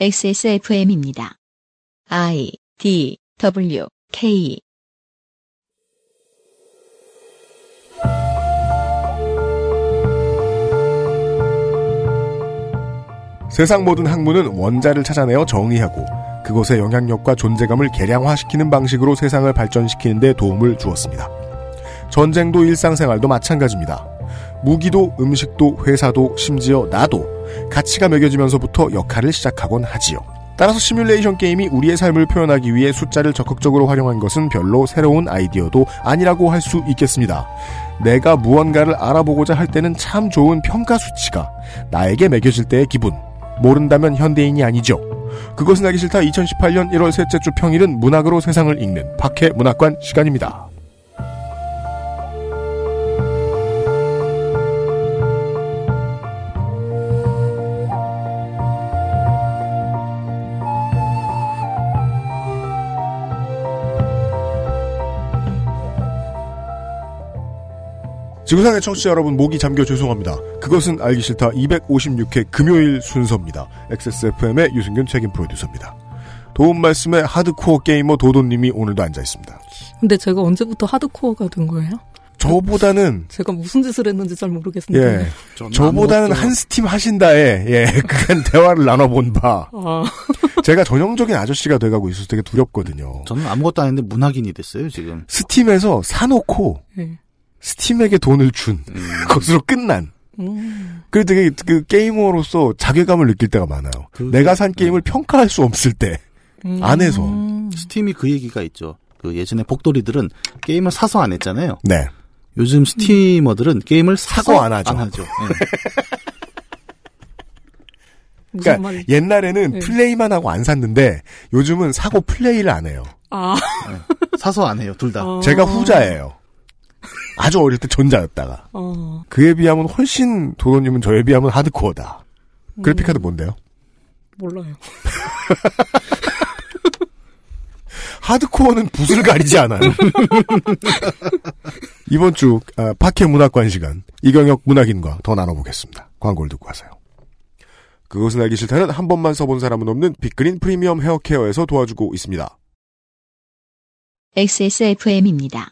XSFM입니다. I D W K 세상 모든 학문은 원자를 찾아내어 정의하고 그것의 영향력과 존재감을 개량화시키는 방식으로 세상을 발전시키는 데 도움을 주었습니다. 전쟁도 일상생활도 마찬가지입니다. 무기도 음식도 회사도 심지어 나도 가치가 매겨지면서부터 역할을 시작하곤 하지요. 따라서 시뮬레이션 게임이 우리의 삶을 표현하기 위해 숫자를 적극적으로 활용한 것은 별로 새로운 아이디어도 아니라고 할 수 있겠습니다. 내가 무언가를 알아보고자 할 때는 참 좋은 평가 수치가 나에게 매겨질 때의 기분. 모른다면 현대인이 아니죠. 그것은 알기 싫다 2018년 1월 셋째 주 평일은 문학으로 세상을 읽는 박해 문학관 시간입니다. 지구상의 청취자 여러분 목이 잠겨 죄송합니다. 그것은 알기 싫다 256회 금요일 순서입니다. XSFM의 유승균 책임 프로듀서입니다. 도움 말씀에 하드코어 게이머 도도님이 오늘도 앉아 있습니다. 근데 제가 언제부터 하드코어가 된 거예요? 저보다는 제가 무슨 짓을 했는지 잘 모르겠는데. 예 저보다는 한 스팀 하신다에 예 그간 대화를 나눠본 바 아, 제가 전형적인 아저씨가 돼가고 있어서 되게 두렵거든요. 저는 아무것도 안 했는데 문학인이 됐어요, 지금. 스팀에서 사놓고 예. 스팀에게 돈을 준 음. 것으로 끝난. 음, 그래 되게 그 게이머로서 자괴감을 느낄 때가 많아요. 그게- 내가 산 게임을 평가할 수 없을 때. 음. 안에서. 스팀이 그 얘기가 있죠. 그 예전에 복돌이들은 게임을 사서 안 했잖아요. 네. 요즘 스티머들은 게임을 사서 사고 안 하죠. 예. 무슨 그러니까 말이? 옛날에는 네. 플레이만 하고 안 샀는데 요즘은 사고 플레이를 안 해요. 아, 사서 안 해요, 둘 다. 어. 제가 후자예요. 아주 어릴 때 전자였다가. 어, 그에 비하면 훨씬 도도님은 저에 비하면 하드코어다. 그래픽카드 뭔데요? 몰라요. 하드코어는 붓을 가리지 않아요. 이번 주 아, 파케 문학관 시간 이경혁 문학인과 더 나눠보겠습니다. 광고를 듣고 와서요. 그것은 알기 싫다는 한 번만 써본 사람은 없는 빅그린 프리미엄 헤어케어에서 도와주고 있습니다. XSFM입니다.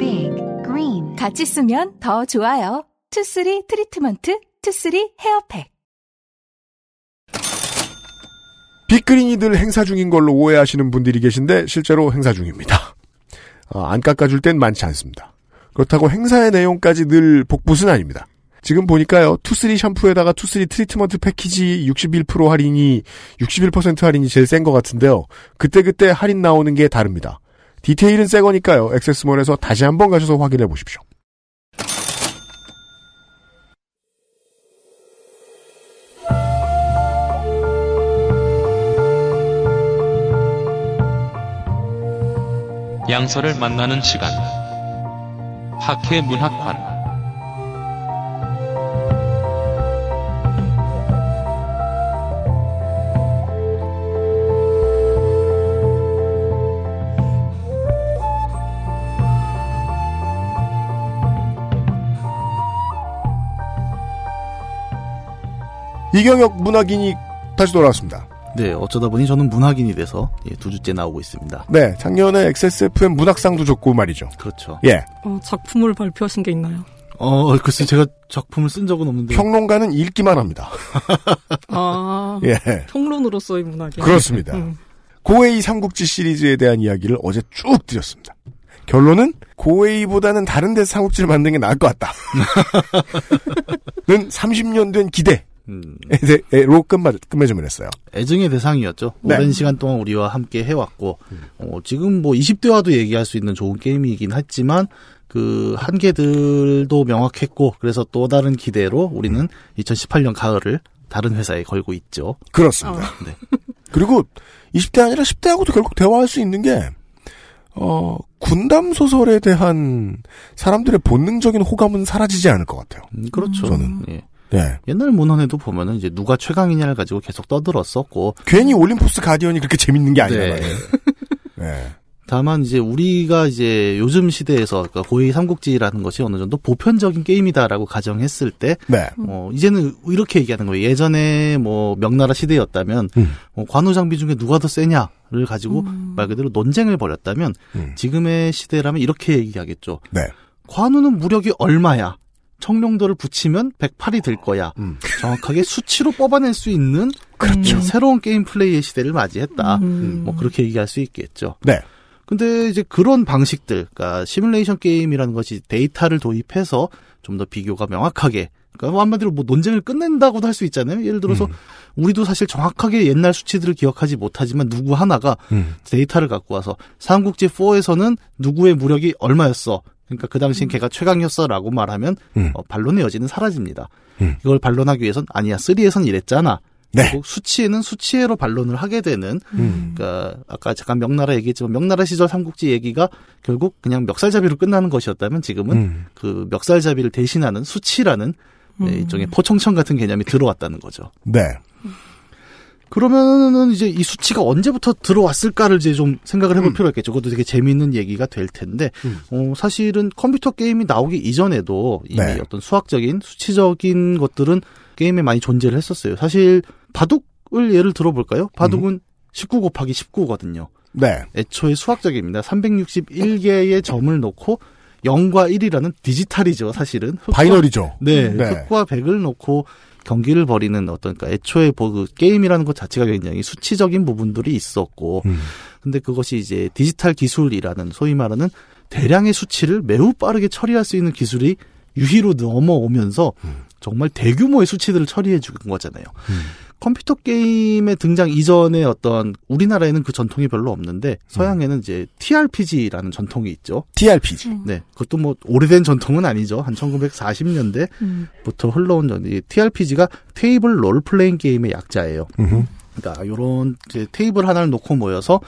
Big Green 같이 쓰면 더 좋아요. 투쓰리 트리트먼트, 투쓰리 헤어팩. 빅그린이 늘 행사 중인 걸로 오해하시는 분들이 계신데 실제로 행사 중입니다. 아, 안 깎아줄 땐 많지 않습니다. 그렇다고 행사의 내용까지 늘 복붙은 아닙니다. 지금 보니까요, 투쓰리 샴푸에다가 투쓰리 트리트먼트 패키지 61% 할인이, 61% 할인이 제일 센 것 같은데요. 그때그때 할인 나오는 게 다릅니다. 디테일은 새 거니까요, XS몰에서 다시 한번 가셔서 확인해 보십시오. 양서를 만나는 시간. 학회 문학관. 이경혁 문학인이 다시 돌아왔습니다. 네, 어쩌다 보니 저는 문학인이 돼서 예, 두 주째 나오고 있습니다. 네, 작년에 XSFM 문학상도 줬고 말이죠. 그렇죠. 예, 어, 작품을 발표하신 게 있나요? 어, 글쎄 제가 작품을 쓴 적은 없는데 평론가는 읽기만 합니다. 아, 예, 평론으로서의 문학이. 그렇습니다. 음. 고웨이 삼국지 시리즈에 대한 이야기를 어제 쭉 드렸습니다. 결론은 고웨이보다는 다른 데서 삼국지를 만드는 게 나을 것 같다. 는 30년 된 기대 로 음, 끝마, 끝맺음을 했어요. 애증의 대상이었죠. 네. 오랜 시간 동안 우리와 함께 해왔고 어, 지금 뭐 20대와도 얘기할 수 있는 좋은 게임이긴 했지만 그 한계들도 명확했고 그래서 또 다른 기대로 우리는 2018년 가을을 다른 회사에 걸고 있죠. 그렇습니다. 네. 그리고 20대 아니라 10대하고도 결국 대화할 수 있는 게, 어, 군담 소설에 대한 사람들의 본능적인 호감은 사라지지 않을 것 같아요. 음, 그렇죠. 저는. 예. 예. 옛날 문헌에도 보면은 이제 누가 최강이냐를 가지고 계속 떠들었었고 괜히 올림포스 가디언이 그렇게 재밌는 게 아니잖아요. 네. 예. 다만 이제 우리가 이제 요즘 시대에서 그러니까 고위 삼국지라는 것이 어느 정도 보편적인 게임이다라고 가정했을 때 네. 어, 이제는 이렇게 얘기하는 거예요. 예전에 뭐 명나라 시대였다면 음. 어, 관우 장비 중에 누가 더 세냐를 가지고 말 그대로 논쟁을 벌였다면 음. 지금의 시대라면 이렇게 얘기하겠죠. 네. 관우는 무력이 얼마야? 청룡도를 붙이면 108이 될 거야. 음. 정확하게 수치로 뽑아낼 수 있는 그렇죠. 음, 새로운 게임 플레이의 시대를 맞이했다. 음. 뭐 그렇게 얘기할 수 있겠죠. 네. 근데 이제 그런 방식들, 그러니까 시뮬레이션 게임이라는 것이 데이터를 도입해서 좀 더 비교가 명확하게, 그러니까 뭐 한마디로 뭐 논쟁을 끝낸다고도 할 수 있잖아요. 예를 들어서 음. 우리도 사실 정확하게 옛날 수치들을 기억하지 못하지만 누구 하나가 음. 데이터를 갖고 와서 삼국지 4에서는 누구의 무력이 얼마였어. 그러니까 그 당시엔 걔가 최강이었어라고 말하면 음. 어, 반론의 여지는 사라집니다. 음. 이걸 반론하기 위해선 아니야 3에선 이랬잖아. 네. 결국 수치에는 수치해로 반론을 하게 되는 음. 그러니까 아까 잠깐 명나라 얘기했지만 명나라 시절 삼국지 얘기가 결국 그냥 멱살잡이로 끝나는 것이었다면 지금은 음. 그 멱살잡이를 대신하는 수치라는 네, 일종의 포청천 같은 개념이 들어왔다는 거죠. 네. 그러면은 이제 이 수치가 언제부터 들어왔을까를 이제 좀 생각을 해볼 음. 필요가 있겠죠. 그것도 되게 재미있는 얘기가 될 텐데, 음. 어, 사실은 컴퓨터 게임이 나오기 이전에도 이미 네. 어떤 수학적인, 수치적인 것들은 게임에 많이 존재를 했었어요. 사실, 바둑을 예를 들어볼까요? 바둑은 19 곱하기 19거든요. 네. 애초에 수학적입니다. 361개의 점을 놓고 0과 1이라는 디지털이죠, 사실은. 흑과- binary죠. 네, 네. 흑과 백을 놓고 경기를 벌이는 어떤 그러니까 애초에 뭐그 게임이라는 것 자체가 굉장히 수치적인 부분들이 있었고 음. 근데 그것이 이제 디지털 기술이라는 소위 말하는 대량의 수치를 매우 빠르게 처리할 수 있는 기술이 유희로 넘어오면서 정말 대규모의 수치들을 처리해 준 거잖아요. 음. 컴퓨터 게임의 등장 이전에 어떤 우리나라에는 그 전통이 별로 없는데 서양에는 이제 TRPG라는 전통이 있죠. TRPG. 네, 그것도 뭐 오래된 전통은 아니죠. 한 1940년대 음. 부터 흘러온 전 TRPG가 table role playing game의 약자예요. 음흠. 그러니까 요런 이제 테이블 하나를 놓고 모여서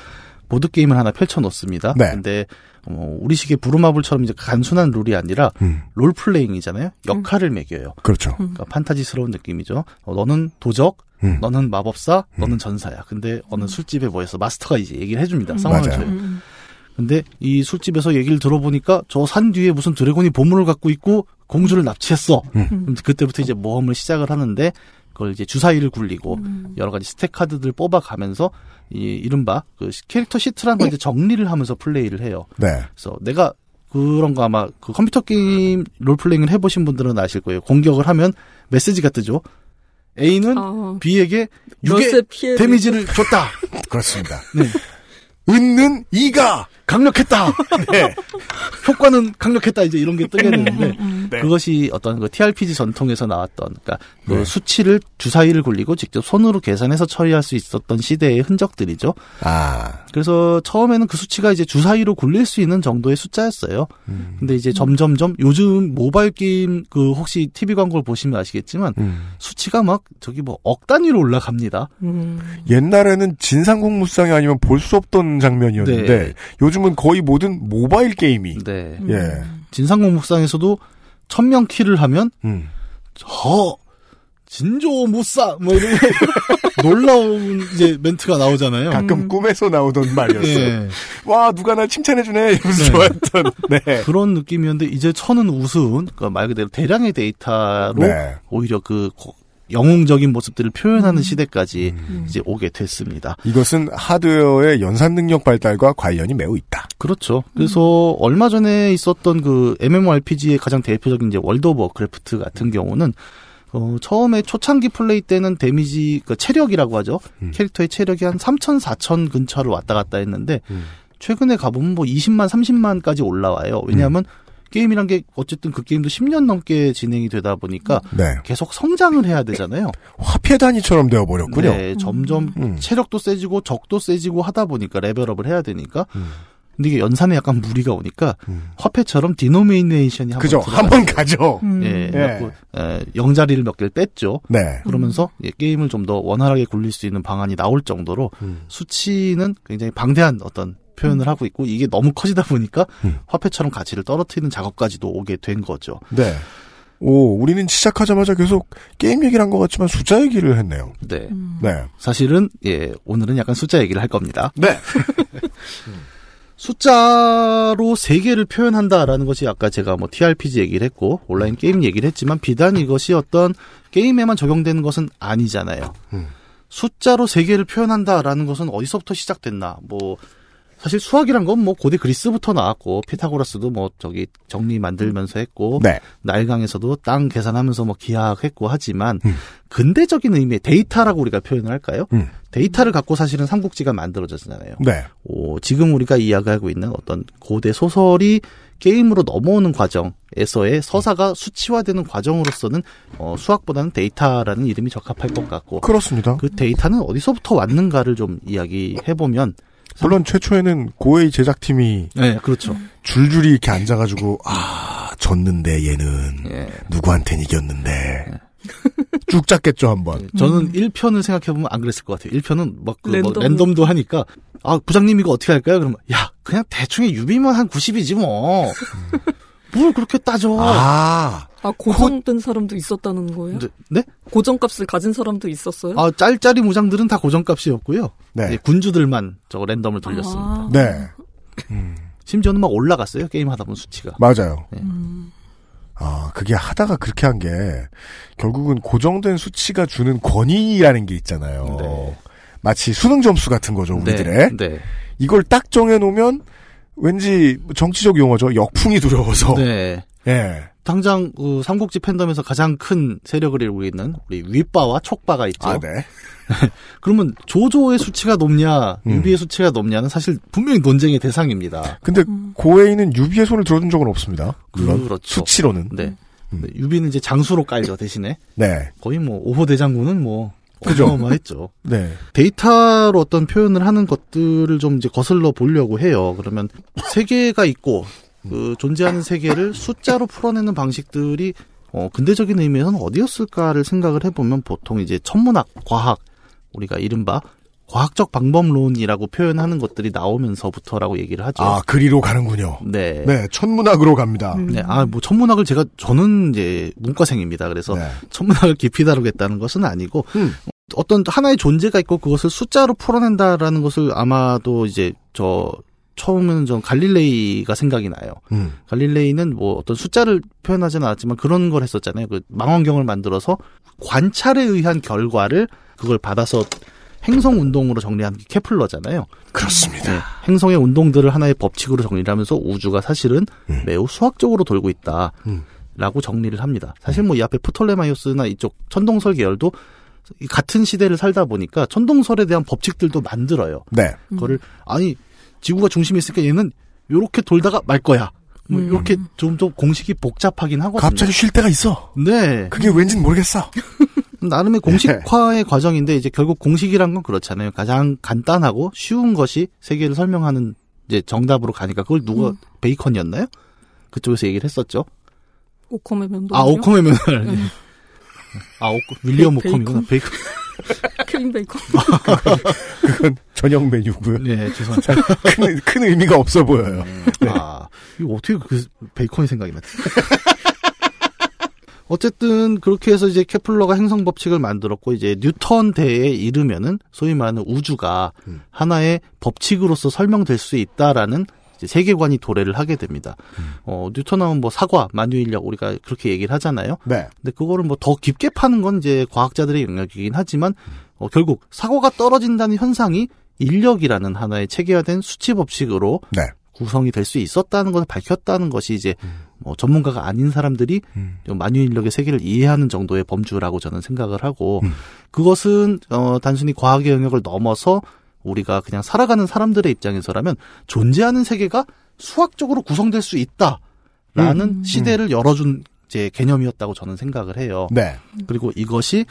보드 게임을 하나 펼쳐 놓습니다. 네. 근데 어, 우리식의 부루마블처럼 이제 단순한 룰이 아니라 음. role playing이잖아요. 역할을 매겨요. 그렇죠. 그러니까 판타지스러운 느낌이죠. 어, 너는 도적, 음. 너는 마법사, 너는 전사야. 근데 어느 술집에 모여서 마스터가 이제 얘기를 해줍니다. 상황을 맞아요. 줘요. 음. 근데 이 술집에서 얘기를 들어보니까 저 산 뒤에 무슨 드래곤이 보물을 갖고 있고 공주를 납치했어. 음. 그때부터 이제 모험을 시작을 하는데 그걸 이제 주사위를 굴리고 음. 여러 가지 스택 카드들 뽑아가면서 이 이른바 그 캐릭터 시트라는 걸 이제 정리를 하면서 플레이를 해요. 네. 그래서 내가 그런 거 아마 그 컴퓨터 게임 롤플레잉을 해보신 분들은 아실 거예요. 공격을 하면 메시지가 뜨죠. A는 아, B에게 몇세 6의 피해를 데미지를 줬다. 그렇습니다. 네. 은는 이가. 강력했다. 네. 효과는 강력했다. 이제 이런 게 뜨게 되는데 네. 그것이 어떤 그 TRPG 전통에서 나왔던 그러니까 그 네. 수치를 주사위를 굴리고 직접 손으로 계산해서 처리할 수 있었던 시대의 흔적들이죠. 아. 그래서 처음에는 그 수치가 이제 주사위로 굴릴 수 있는 정도의 숫자였어요. 음. 근데 이제 점점점 요즘 모바일 게임 그 혹시 TV 광고를 보시면 아시겠지만 음. 수치가 막 저기 뭐 억 단위로 올라갑니다. 음. 옛날에는 진상공무상이 아니면 볼 수 없던 장면이었는데 네. 요즘은 거의 모든 모바일 게임이 네. 예. 진상공 묵상에서도 천명 키를 하면 음. 저 진조 무싸 뭐 이런 놀라운 이제 멘트가 나오잖아요. 가끔 꿈에서 나오던 말이었어요. 예. 와 누가 날 칭찬해주네 이러면서 네. 좋아했던. 네. 그런 느낌이었는데 이제 천은 우스운 그러니까 말 그대로 대량의 데이터로 네. 오히려 그 고- 영웅적인 모습들을 표현하는 음. 시대까지 음. 이제 오게 됐습니다. 이것은 하드웨어의 연산 능력 발달과 관련이 매우 있다. 그렇죠. 그래서 얼마 전에 있었던 그 MMORPG의 가장 대표적인 이제 World of Warcraft 같은 경우는 어, 처음에 초창기 플레이 때는 데미지, 그 체력이라고 하죠. 음. 캐릭터의 체력이 한 3천, 4천 근처를 왔다 갔다 했는데, 음. 최근에 가보면 뭐 20만, 30만까지 올라와요. 왜냐하면 게임이란 게 어쨌든 그 게임도 10년 넘게 진행이 되다 보니까 네. 계속 성장을 해야 되잖아요. 화폐 단위처럼 되어 버렸군요. 네, 점점 음. 체력도 세지고 적도 세지고 하다 보니까 레벨업을 해야 되니까 음. 근데 이게 연산에 약간 무리가 오니까 음. 화폐처럼 디노미네이션이 그죠. 한번 한번 가죠. 음. 예, 예. 그래갖고, 에, 영자리를 몇 개를 뺐죠. 네. 그러면서 예, 게임을 좀 더 원활하게 굴릴 수 있는 방안이 나올 정도로 음. 수치는 굉장히 방대한 어떤 표현을 하고 있고 이게 너무 커지다 보니까 음. 화폐처럼 가치를 떨어뜨리는 작업까지도 오게 된 거죠. 네. 오, 우리는 시작하자마자 계속 게임 얘기를 한 것 같지만 숫자 얘기를 했네요. 네. 음. 네. 사실은 예 오늘은 약간 숫자 얘기를 할 겁니다. 네. 숫자로 세계를 표현한다라는 것이 아까 제가 뭐 TRPG 얘기를 했고 온라인 게임 얘기를 했지만 비단 이것이 어떤 게임에만 적용되는 것은 아니잖아요. 음. 숫자로 세계를 표현한다라는 것은 어디서부터 시작됐나? 뭐 사실 수학이란 건 뭐 고대 그리스부터 나왔고 피타고라스도 뭐 저기 정리 만들면서 했고 네. 나일강에서도 땅 계산하면서 뭐 기하학했고 하지만 음. 근대적인 의미의 데이터라고 우리가 표현을 할까요? 음. 데이터를 갖고 사실은 삼국지가 만들어졌잖아요. 네. 오, 지금 우리가 이야기하고 있는 어떤 고대 소설이 게임으로 넘어오는 과정에서의 서사가 수치화되는 과정으로서는 어, 수학보다는 데이터라는 이름이 적합할 것 같고 그렇습니다. 그 데이터는 어디서부터 왔는가를 좀 이야기해 보면 물론 최초에는 코에이 제작팀이 네 그렇죠. 줄줄이 이렇게 앉아가지고 아 졌는데 얘는. 예. 누구한텐 이겼는데. 쭉 짰겠죠 한번. 저는 1편을 생각해 보면 안 그랬을 것 같아요. 1편은 막 그 random. random도 하니까 아 부장님 이거 어떻게 할까요? 그러면 야 그냥 대충의 유비만 한 90이지 뭐 뭘 그렇게 따져 아 아 고정된 사람도 있었다는 거예요? 네? 네? 고정값을 가진 사람도 있었어요? 아 짤짤이 무장들은 다 고정값이었고요 네. 예, 군주들만 저거 랜덤을 돌렸습니다. 아. 네. 심지어는 막 올라갔어요. 게임 하다 보면 수치가. 맞아요. 음. 아 그게 하다가 그렇게 한 게 결국은 고정된 수치가 주는 권위라는 게 있잖아요. 네. 마치 수능 점수 같은 거죠 우리들의. 네. 이걸 딱 정해놓으면 왠지 정치적 용어죠. 역풍이 두려워서. 네. 예. 당장 그 삼국지 팬덤에서 가장 큰 세력을 이루고 있는 우리 위빠와 촉빠가 있죠. 아, 네. 그러면 조조의 수치가 높냐, 음. 유비의 수치가 높냐는 사실 분명히 논쟁의 대상입니다. 근데 코에이는 유비의 손을 들어준 적은 없습니다. 물론 그렇죠. 수치로는. 네. 음. 네, 유비는 이제 장수로 깔죠 대신에 네. 거의 뭐 오호 대장군은 뭐 그죠. 어마어마했죠. 네. 데이터로 어떤 표현을 하는 것들을 좀 이제 거슬러 보려고 해요. 그러면 세계가 있고 그 존재하는 세계를 숫자로 풀어내는 방식들이 어 근대적인 의미에서는 어디였을까를 생각을 해보면 보통 이제 천문학, 과학 우리가 이른바 과학적 방법론이라고 표현하는 것들이 나오면서부터라고 얘기를 하죠. 아 그리로 가는군요. 네. 네. 천문학으로 갑니다. 음. 네, 아, 뭐, 천문학을 제가, 저는 이제, 문과생입니다. 그래서, 네. 천문학을 깊이 다루겠다는 것은 아니고, 음. 어떤 하나의 존재가 있고, 그것을 숫자로 풀어낸다라는 것을 아마도 이제, 저, 처음에는 전 갈릴레이가 생각이 나요. 음. 갈릴레이는 뭐 어떤 숫자를 표현하지는 않았지만 그런 걸 했었잖아요. 그 망원경을 만들어서 관찰에 의한 결과를 그걸 받아서 행성 운동으로 정리하는 게 케플러잖아요. 그렇습니다. 네, 행성의 운동들을 하나의 법칙으로 정리를 하면서 우주가 사실은 음. 매우 수학적으로 돌고 있다. 음. 라고 정리를 합니다. 사실 뭐 이 앞에 프톨레마이오스나 이쪽 천동설 계열도 이 같은 시대를 살다 보니까 천동설에 대한 법칙들도 만들어요. 네. 그거를 아니 지구가 중심에 있으니까 얘는 요렇게 돌다가 말 거야. 뭐 음. 이렇게 좀좀 공식이 복잡하긴 하거든요. 갑자기 쉴 때가 있어. 네. 그게 왠지는 모르겠어. 나름의 공식화의 과정인데 이제 결국 공식이란 건 그렇잖아요. 가장 간단하고 쉬운 것이 세계를 설명하는 이제 정답으로 가니까 그걸 누가 음. 베이컨이었나요? 그쪽에서 얘기를 했었죠. 오컴의 면도 아 오컴의 면을 네. 아 오, 윌리엄 베- 오컴이구나. 베이컨. 케빈 베이컨. 그건 저녁 메뉴고요. 네 죄송합니다. 큰, 큰 의미가 없어 보여요. 아 이거 어떻게 그 베이컨이 생각이 났지? 어쨌든 그렇게 해서 이제 케플러가 행성 법칙을 만들었고 이제 뉴턴 대에 이르면은 소위 말하는 우주가 음. 하나의 법칙으로서 설명될 수 있다라는 세계관이 도래를 하게 됩니다. 어 뉴턴 하면 뭐 사과, 만유인력 우리가 그렇게 얘기를 하잖아요. 네. 근데 그거를 뭐 더 깊게 파는 건 이제 과학자들의 영역이긴 하지만 어, 결국 사고가 떨어진다는 현상이 인력이라는 하나의 체계화된 수치 법칙으로 네. 구성이 될 수 있었다는 것을 밝혔다는 것이 이제 뭐 전문가가 아닌 사람들이 음. 좀 만유인력의 세계를 이해하는 정도의 범주라고 저는 생각을 하고 음. 그것은 어 단순히 과학의 영역을 넘어서 우리가 그냥 살아가는 사람들의 입장에서라면 존재하는 세계가 수학적으로 구성될 수 있다라는 음. 시대를 열어준 이제 개념이었다고 저는 생각을 해요. 네. 그리고 이것이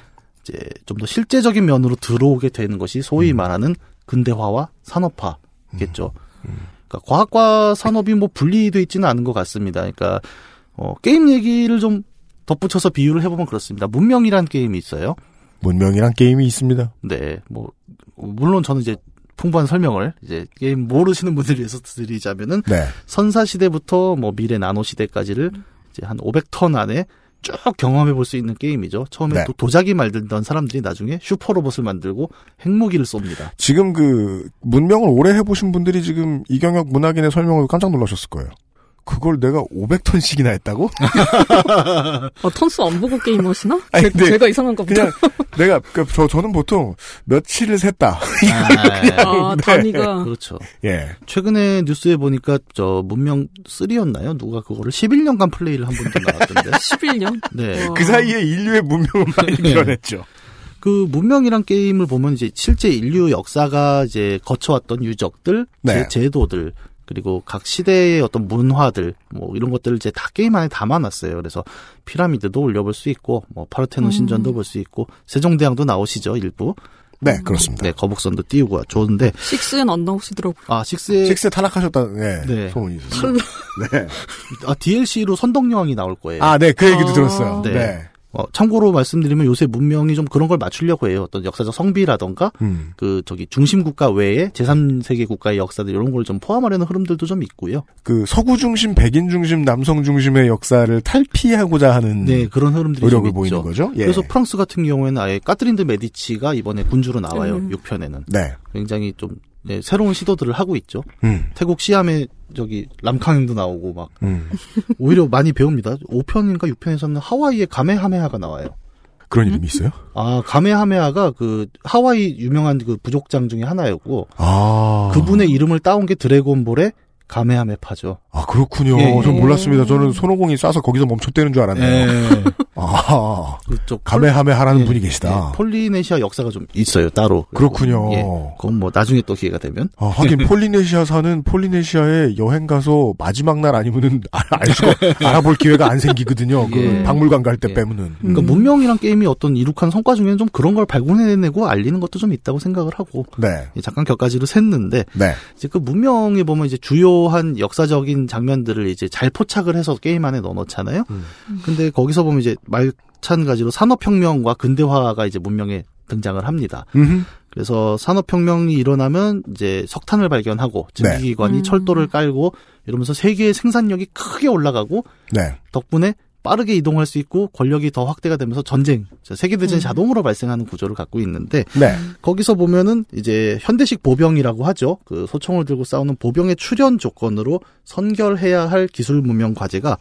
이제 좀 더 실제적인 면으로 들어오게 되는 것이 소위 말하는 근대화와 산업화겠죠. 그러니까 과학과 산업이 뭐 분리돼 있지는 않은 것 같습니다. 그러니까 어, 게임 얘기를 좀 덧붙여서 비유를 해보면 그렇습니다. 문명이란 게임이 있어요. 문명이란 게임이 있습니다. 네, 뭐 물론 저는 이제 풍부한 설명을 이제 게임 모르시는 분들 위해서 드리자면은 네. 선사 시대부터 뭐 미래 나노 시대까지를 이제 한 500턴 안에 쭉 경험해 볼 수 있는 게임이죠. 처음에 네. 또 도자기 만들던 사람들이 나중에 슈퍼 로봇을 만들고 핵무기를 쏩니다. 지금 그 문명을 오래 해보신 분들이 지금 이경혁 문학인의 설명을 깜짝 놀라셨을 거예요. 그걸 내가 500턴씩이나 했다고? 아, 턴수 안 보고 게임 하시나? 아니, 제, 근데 제가 이상한가 보다. 그냥 내가 그 저 저는 보통 며칠을 셌다. 아, 네. 단위가. 그렇죠. 예. 최근에 뉴스에 보니까 저 문명 3였나요? 누가 그거를 11년간 플레이를 한 분도 나왔던데. 11년? 네. 와. 그 사이에 인류의 문명은 많이 네. 변했죠. 그 문명이란 게임을 보면 이제 실제 인류 역사가 이제 거쳐왔던 유적들, 네. 제, 제도들, 그리고 각 시대의 어떤 문화들, 뭐 이런 것들을 이제 다 게임 안에 담아놨어요. 그래서 피라미드도 올려볼 수 있고, 뭐 파르테논 음. 신전도 볼 수 있고, 세종대왕도 나오시죠 일부. 네, 그렇습니다. 네, 거북선도 띄우고 좋은데, 6는 안 나오시더라고요. 아 식스에 탈락하셨다는 네, 네. 소문이 있었어요. 네. 아, DLC로 선덕여왕이 나올 거예요. 아, 네, 그 얘기도 아. 들었어요. 네. 네. 어, 참고로 말씀드리면 요새 문명이 좀 그런 걸 맞추려고 해요. 어떤 역사적 성비라던가 음. 그 저기 중심 국가 외에 제3세계 국가의 역사들 이런 걸 좀 포함하려는 흐름들도 좀 있고요. 그 서구 중심, 백인 중심, 남성 중심의 역사를 탈피하고자 하는 네, 그런 흐름들이 노력을 좀 보이는 있죠. 거죠. 예. 그래서 프랑스 같은 경우에는 아예 까트린드 메디치가 이번에 군주로 나와요. 음. 6편에는. 네. 굉장히 좀 네, 새로운 시도들을 하고 있죠. 음. 태국 시암에 저기 람캉도 나오고 막 음. 오히려 많이 배웁니다. 5편인가 6편에서는 하와이의 가메하메하가 나와요. 그런 이름이 있어요? 아, 가메하메하가 그 하와이 유명한 그 부족장 중에 하나였고 아. 그분의 이름을 따온 게 드래곤볼의 가메하메파죠. 아, 그렇군요. 예, 예. 전 몰랐습니다. 저는 손오공이 쏴서 거기서 멈췄다는 줄 알았네요. 네. 아. 그쪽 가메하메 하라는 예, 분이 계시다. 예, 폴리네시아 역사가 좀 있어요 따로. 그렇군요. 예, 그건 뭐 나중에 또 기회가 되면. 아, 하긴 폴리네시아사는 폴리네시아에 여행 가서 마지막 날 아니면은 알, 알 수가 알아볼 기회가 안 생기거든요. 그 예. 박물관 갈때 예. 빼면은. 그러니까 음. 문명이란 게임이 어떤 이룩한 성과 중에는 좀 그런 걸 발굴해내고 알리는 것도 좀 있다고 생각을 하고 네. 예, 잠깐 격가지로 샜는데 네. 이제 그 문명에 보면 이제 주요한 역사적인 장면들을 이제 잘 포착을 해서 게임 안에 넣어놓잖아요. 음. 근데 거기서 보면 이제 마찬가지로 산업혁명과 근대화가 이제 문명에 등장을 합니다. 음. 그래서 산업혁명이 일어나면 이제 석탄을 발견하고 네. 증기기관이 음. 철도를 깔고 이러면서 세계의 생산력이 크게 올라가고 네. 덕분에 빠르게 이동할 수 있고 권력이 더 확대가 되면서 전쟁, 세계대전이 음. 자동으로 발생하는 구조를 갖고 있는데 네. 거기서 보면은 이제 현대식 보병이라고 하죠. 그 소총을 들고 싸우는 보병의 출현 조건으로 선결해야 할 기술 문명 과제가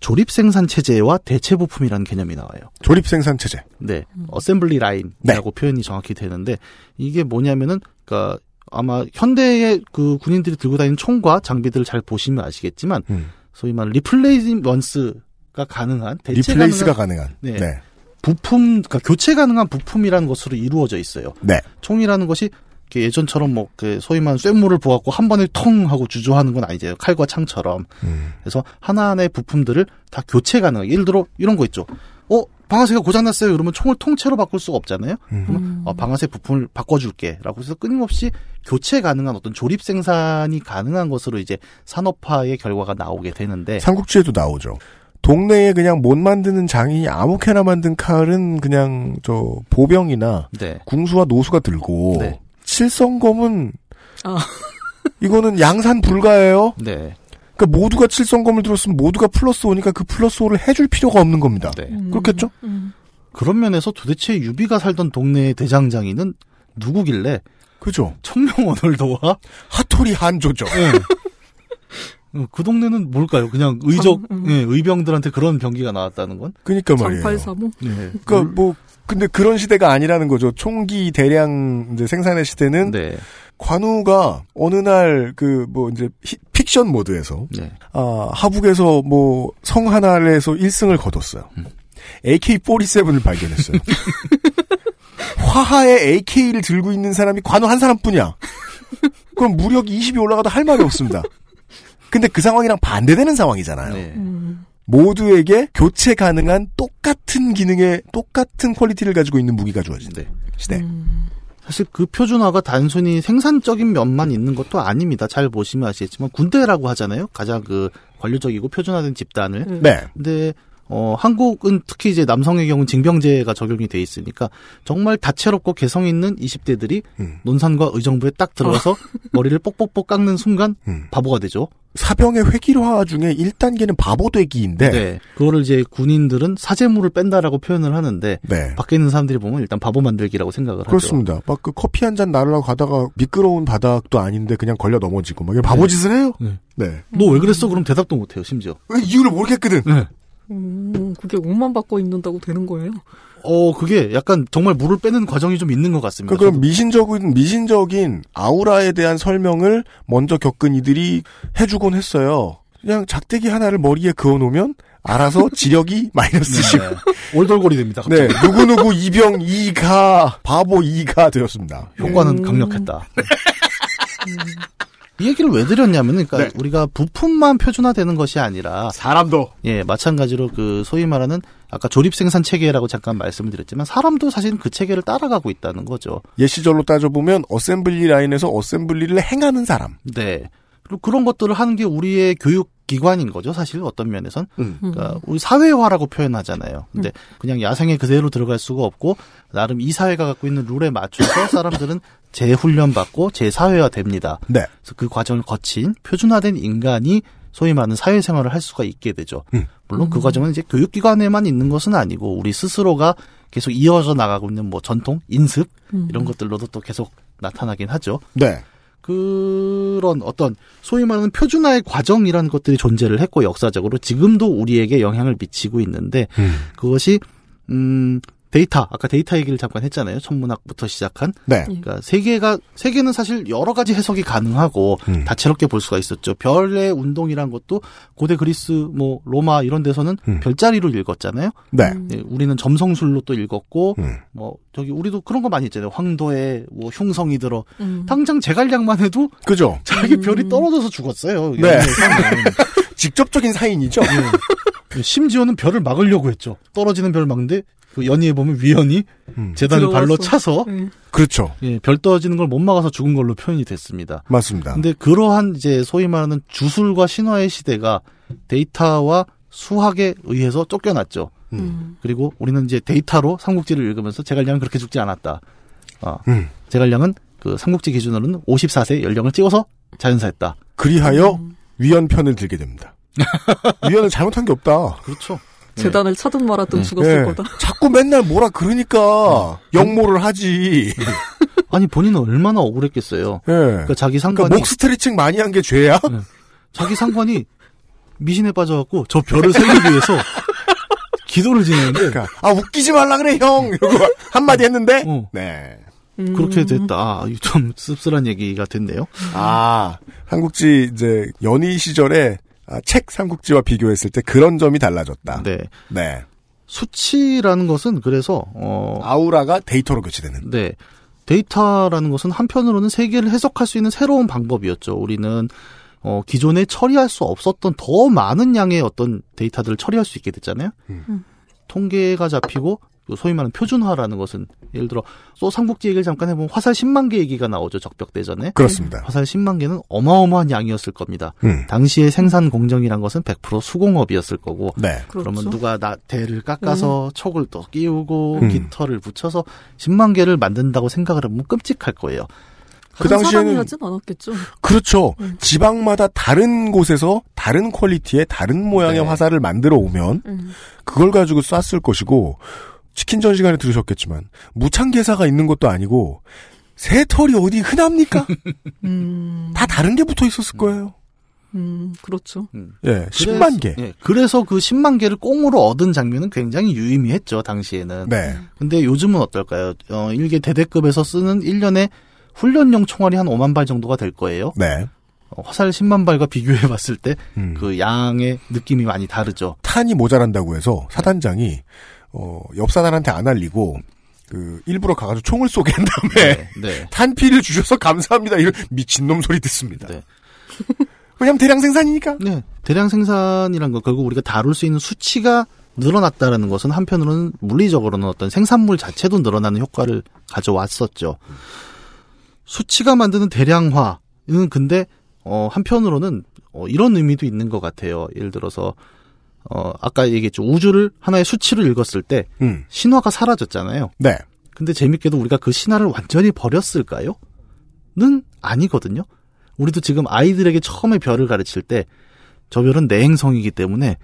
조립 생산 체제와 대체 부품이라는 개념이 나와요. 조립 생산 체제. 네, assembly line이라고 표현이 정확히 되는데 이게 뭐냐면은 그러니까 아마 현대의 그 군인들이 들고 다니는 총과 장비들을 잘 보시면 아시겠지만 음. 소위 말하는 replacement가 가능한 대체 replace가 가능한 가능한. 네. 네. 부품, 그러니까 교체 가능한 부품이라는 것으로 이루어져 있어요. 네. 총이라는 것이 예전처럼 뭐 그 소위 말하는 쇳물을 부어갖고 한 번에 통 하고 주저하는 건 아니죠. 칼과 창처럼. 음. 그래서 하나하나의 부품들을 다 교체 가능하게. 예를 들어 이런 거 있죠. 어 방아쇠가 고장났어요. 그러면 총을 통째로 바꿀 수가 없잖아요. 음. 그러면 어, 방아쇠 부품을 바꿔줄게라고 해서 끊임없이 교체 가능한 어떤 조립 생산이 가능한 것으로 이제 산업화의 결과가 나오게 되는데 삼국지에도 나오죠. 동네에 그냥 못 만드는 장인이 아무렇게나 만든 칼은 그냥 저 보병이나 네. 궁수와 노수가 들고 네. 칠성검은 아. 이거는 양산 불가예요. 네. 그러니까 모두가 칠성검을 들었으면 모두가 플러스 오니까 그 플러스 오를 해줄 필요가 없는 겁니다. 네. 음. 그렇겠죠? 음. 그런 면에서 도대체 유비가 살던 동네의 대장장이는 누구길래 그죠? 청명원을도와 하토리 한조죠. 어, 그 동네는 뭘까요? 그냥 의적 음. 예, 의병들한테 그런 병기가 나왔다는 건? 그러니까 말이에요. 네. 그러니까 뭐 근데 그런 시대가 아니라는 거죠. 총기 대량 이제 생산의 시대는 네. 관우가 어느 날 그 뭐 이제 히- 픽션 모드에서 네. 아, 하북에서 뭐 성 하나에서 1승을 거뒀어요. 음. AK-47을 발견했어요. 화하에 AK를 들고 있는 사람이 관우 한 사람뿐이야. 그럼 무력이 20이 올라가도 할 말이 없습니다. 근데 그 상황이랑 반대되는 상황이잖아요. 네. 음. 모두에게 교체 가능한 똑같은 기능의 똑같은 quality를 가지고 있는 무기가 주어진 네. 시대. 음. 사실 그 표준화가 단순히 생산적인 면만 있는 것도 아닙니다. 잘 보시면 아시겠지만 군대라고 하잖아요. 가장 그 관료적이고 표준화된 집단을. 음. 네. 근데 어 한국은 특히 이제 남성의 경우는 징병제가 적용이 돼 있으니까 정말 다채롭고 개성 있는 20대들이 음. 논산과 의정부에 딱 들어가서 머리를 뽁뽁뽁 깎는 순간 음. 바보가 되죠. 사병의 획일화 중에 1단계는 바보 되기인데. 네. 그거를 이제 군인들은 사제물을 뺀다라고 표현을 하는데 네. 밖에 있는 사람들이 보면 일단 바보 만들기라고 생각을 하죠. 그렇습니다. 막 그 커피 한 잔 나르러 가다가 미끄러운 바닥도 아닌데 그냥 걸려 넘어지고 막 이런 바보 짓을 해요. 네. 네. 너 왜 그랬어? 그럼 대답도 못 해요, 심지어. 왜 이유를 모르겠거든. 네. 음, 그게 옷만 바꿔 입는다고 되는 거예요? 어, 그게 약간 정말 물을 빼는 과정이 좀 있는 것 같습니다. 그 그럼 미신적인 미신적인 아우라에 대한 설명을 먼저 겪은 이들이 해주곤 했어요. 그냥 작대기 하나를 머리에 그어놓으면 알아서 지력이 마이너스씩. 네. 올돌골이 됩니다. 네, 갑자기. 누구누구 이병 2가 바보 2가 되었습니다. 효과는 음. 강력했다. 이 얘기를 왜 드렸냐면은, 그러니까 네. 우리가 부품만 표준화되는 것이 아니라, 사람도 예, 마찬가지로 그 소위 말하는 아까 조립 생산 체계라고 잠깐 말씀을 드렸지만 사람도 사실 그 체계를 따라가고 있다는 거죠. 옛 시절로 따져 보면 assembly line에서 assembly를 행하는 사람. 네. 그리고 그런 것들을 하는 게 우리의 교육 기관인 거죠, 사실 어떤 면에선. 음. 그러니까 우리 사회화라고 표현하잖아요. 근데 그냥 야생에 그대로 들어갈 수가 없고 나름 이 사회가 갖고 있는 룰에 맞춰서 사람들은 재훈련 받고 재사회화 됩니다. 네. 그래서 그 과정을 거친 표준화된 인간이 소위 말하는 사회생활을 할 수가 있게 되죠. 음. 물론 그 과정은 이제 교육기관에만 있는 것은 아니고 우리 스스로가 계속 이어져 나가고 있는 뭐 전통, 인습 음. 이런 것들로도 또 계속 나타나긴 하죠. 네. 그런 어떤 소위 말하는 표준화의 과정이라는 것들이 존재를 했고 역사적으로 지금도 우리에게 영향을 미치고 있는데 그것이 음 데이터 아까 데이터 얘기를 잠깐 했잖아요 천문학부터 시작한 네. 그러니까 세계가 세계는 사실 여러 가지 해석이 가능하고 음. 다채롭게 볼 수가 있었죠 별의 운동이란 것도 고대 그리스 뭐 로마 이런 데서는 음. 별자리로 읽었잖아요 네. 예, 우리는 점성술로 또 읽었고 음. 뭐 저기 우리도 그런 거 많이 있잖아요 황도에 뭐 흉성이 들어 음. 당장 제갈량만 해도 그죠? 자기 음. 별이 떨어져서 죽었어요. 네. 직접적인 사인이죠? 네. 심지어는 별을 막으려고 했죠. 떨어지는 별을 막는데 그 연희에 보면 위연이 음. 재단을 발로. 차서 네. 그렇죠. 예, 별 떨어지는 걸 못 막아서 죽은 걸로 표현이 됐습니다. 맞습니다. 근데 그러한 이제 소위 말하는 주술과 신화의 시대가 데이터와 수학에 의해서 쫓겨났죠. 음. 그리고 우리는 이제 데이터로 삼국지를 읽으면서 제갈량은 그렇게 죽지 않았다. 아, 음. 제갈량은 그 삼국지 기준으로는 54세 연령을 찍어서 자연사했다. 그리하여 음. 위헌 편을 들게 됩니다. 위헌은 잘못한 게 없다. 그렇죠. 재단을 차든 말았든 네. 죽었을 네. 거다. 자꾸 맨날 뭐라 그러니까 역모를 하지. 아니 본인은 얼마나 억울했겠어요. 예. 그러니까 자기 상관이 그러니까 목 스트레칭 많이 한 게 죄야? 자기 상관이 미신에 빠져갖고 저 별을 살리기 위해서 기도를 지내는데 그러니까 아 웃기지 말라 그래 형 이러고 한마디 했는데 어. 네. 음. 그렇게 됐다. 아, 좀 씁쓸한 얘기가 됐네요. 아 삼국지 이제 연희 시절에 아, 책 삼국지와 비교했을 때 그런 점이 달라졌다. 네. 네. 수치라는 것은 그래서 어 아우라가 데이터로 교체되는. 네. 데이터라는 것은 한편으로는 세계를 해석할 수 있는 새로운 방법이었죠. 우리는 어 기존에 처리할 수 없었던 더 많은 양의 어떤 데이터들을 처리할 수 있게 됐잖아요. 음. 통계가 잡히고 그 소위 말하는 표준화라는 것은 예를 들어 또 삼국지 얘기를 잠깐 해보면 화살 10만 개 얘기가 나오죠. 적벽대전에. 그렇습니다. 화살 10만 개는 어마어마한 양이었을 겁니다. 음. 당시의 생산 공정이란 것은 100% 수공업이었을 거고 네. 그렇죠. 그러면 누가 다 대를 깎아서 촉을 또 끼우고 음. 깃털을 붙여서 10만 개를 만든다고 생각을 하면 끔찍할 거예요. 그 당시에는 하진 않았겠죠. 그렇죠. 음. 지방마다 다른 곳에서 다른 퀄리티의 다른 모양의 네. 화살을 만들어 오면 음. 그걸 가지고 쐈을 것이고 치킨 전 시간에 들으셨겠지만 무창개사가 있는 것도 아니고 새 털이 어디 흔합니까? 음. 다 다른 게 붙어 있었을 거예요. 음, 그렇죠. 예, 10만 개. 예, 그래서 그 10만 개를 꽁으로 얻은 장면은 굉장히 유의미했죠, 당시에는. 네. 근데 요즘은 어떨까요? 어, 일개 대대급에서 쓰는 1년에 훈련용 총알이 한 5만 발 정도가 될 거예요. 네. 어, 화살 10만 발과 비교해 봤을 때 음. 그 양의 느낌이 많이 다르죠. 탄이 모자란다고 해서 사단장이 어, 옆사단한테 안 알리고 그 일부러 가가지고 총을 쏘게 한 다음에 네. 네. 탄피를 주셔서 감사합니다. 이런 미친놈 소리 듣습니다. 네. 왜냐면 대량 생산이니까. 네. 대량 생산이란 거 결국 우리가 다룰 수 있는 수치가 늘어났다라는 것은 한편으로는 물리적으로는 어떤 생산물 자체도 늘어나는 효과를 가져왔었죠. 수치가 만드는 대량화는 근데 어 한편으로는 어 이런 의미도 있는 것 같아요. 예를 들어서 어 아까 얘기했죠. 우주를 하나의 수치로 읽었을 때 음. 신화가 사라졌잖아요. 네. 근데 재밌게도 우리가 그 신화를 완전히 버렸을까요? 는 아니거든요. 우리도 지금 아이들에게 처음에 별을 가르칠 때 저 별은 내 행성이기 때문에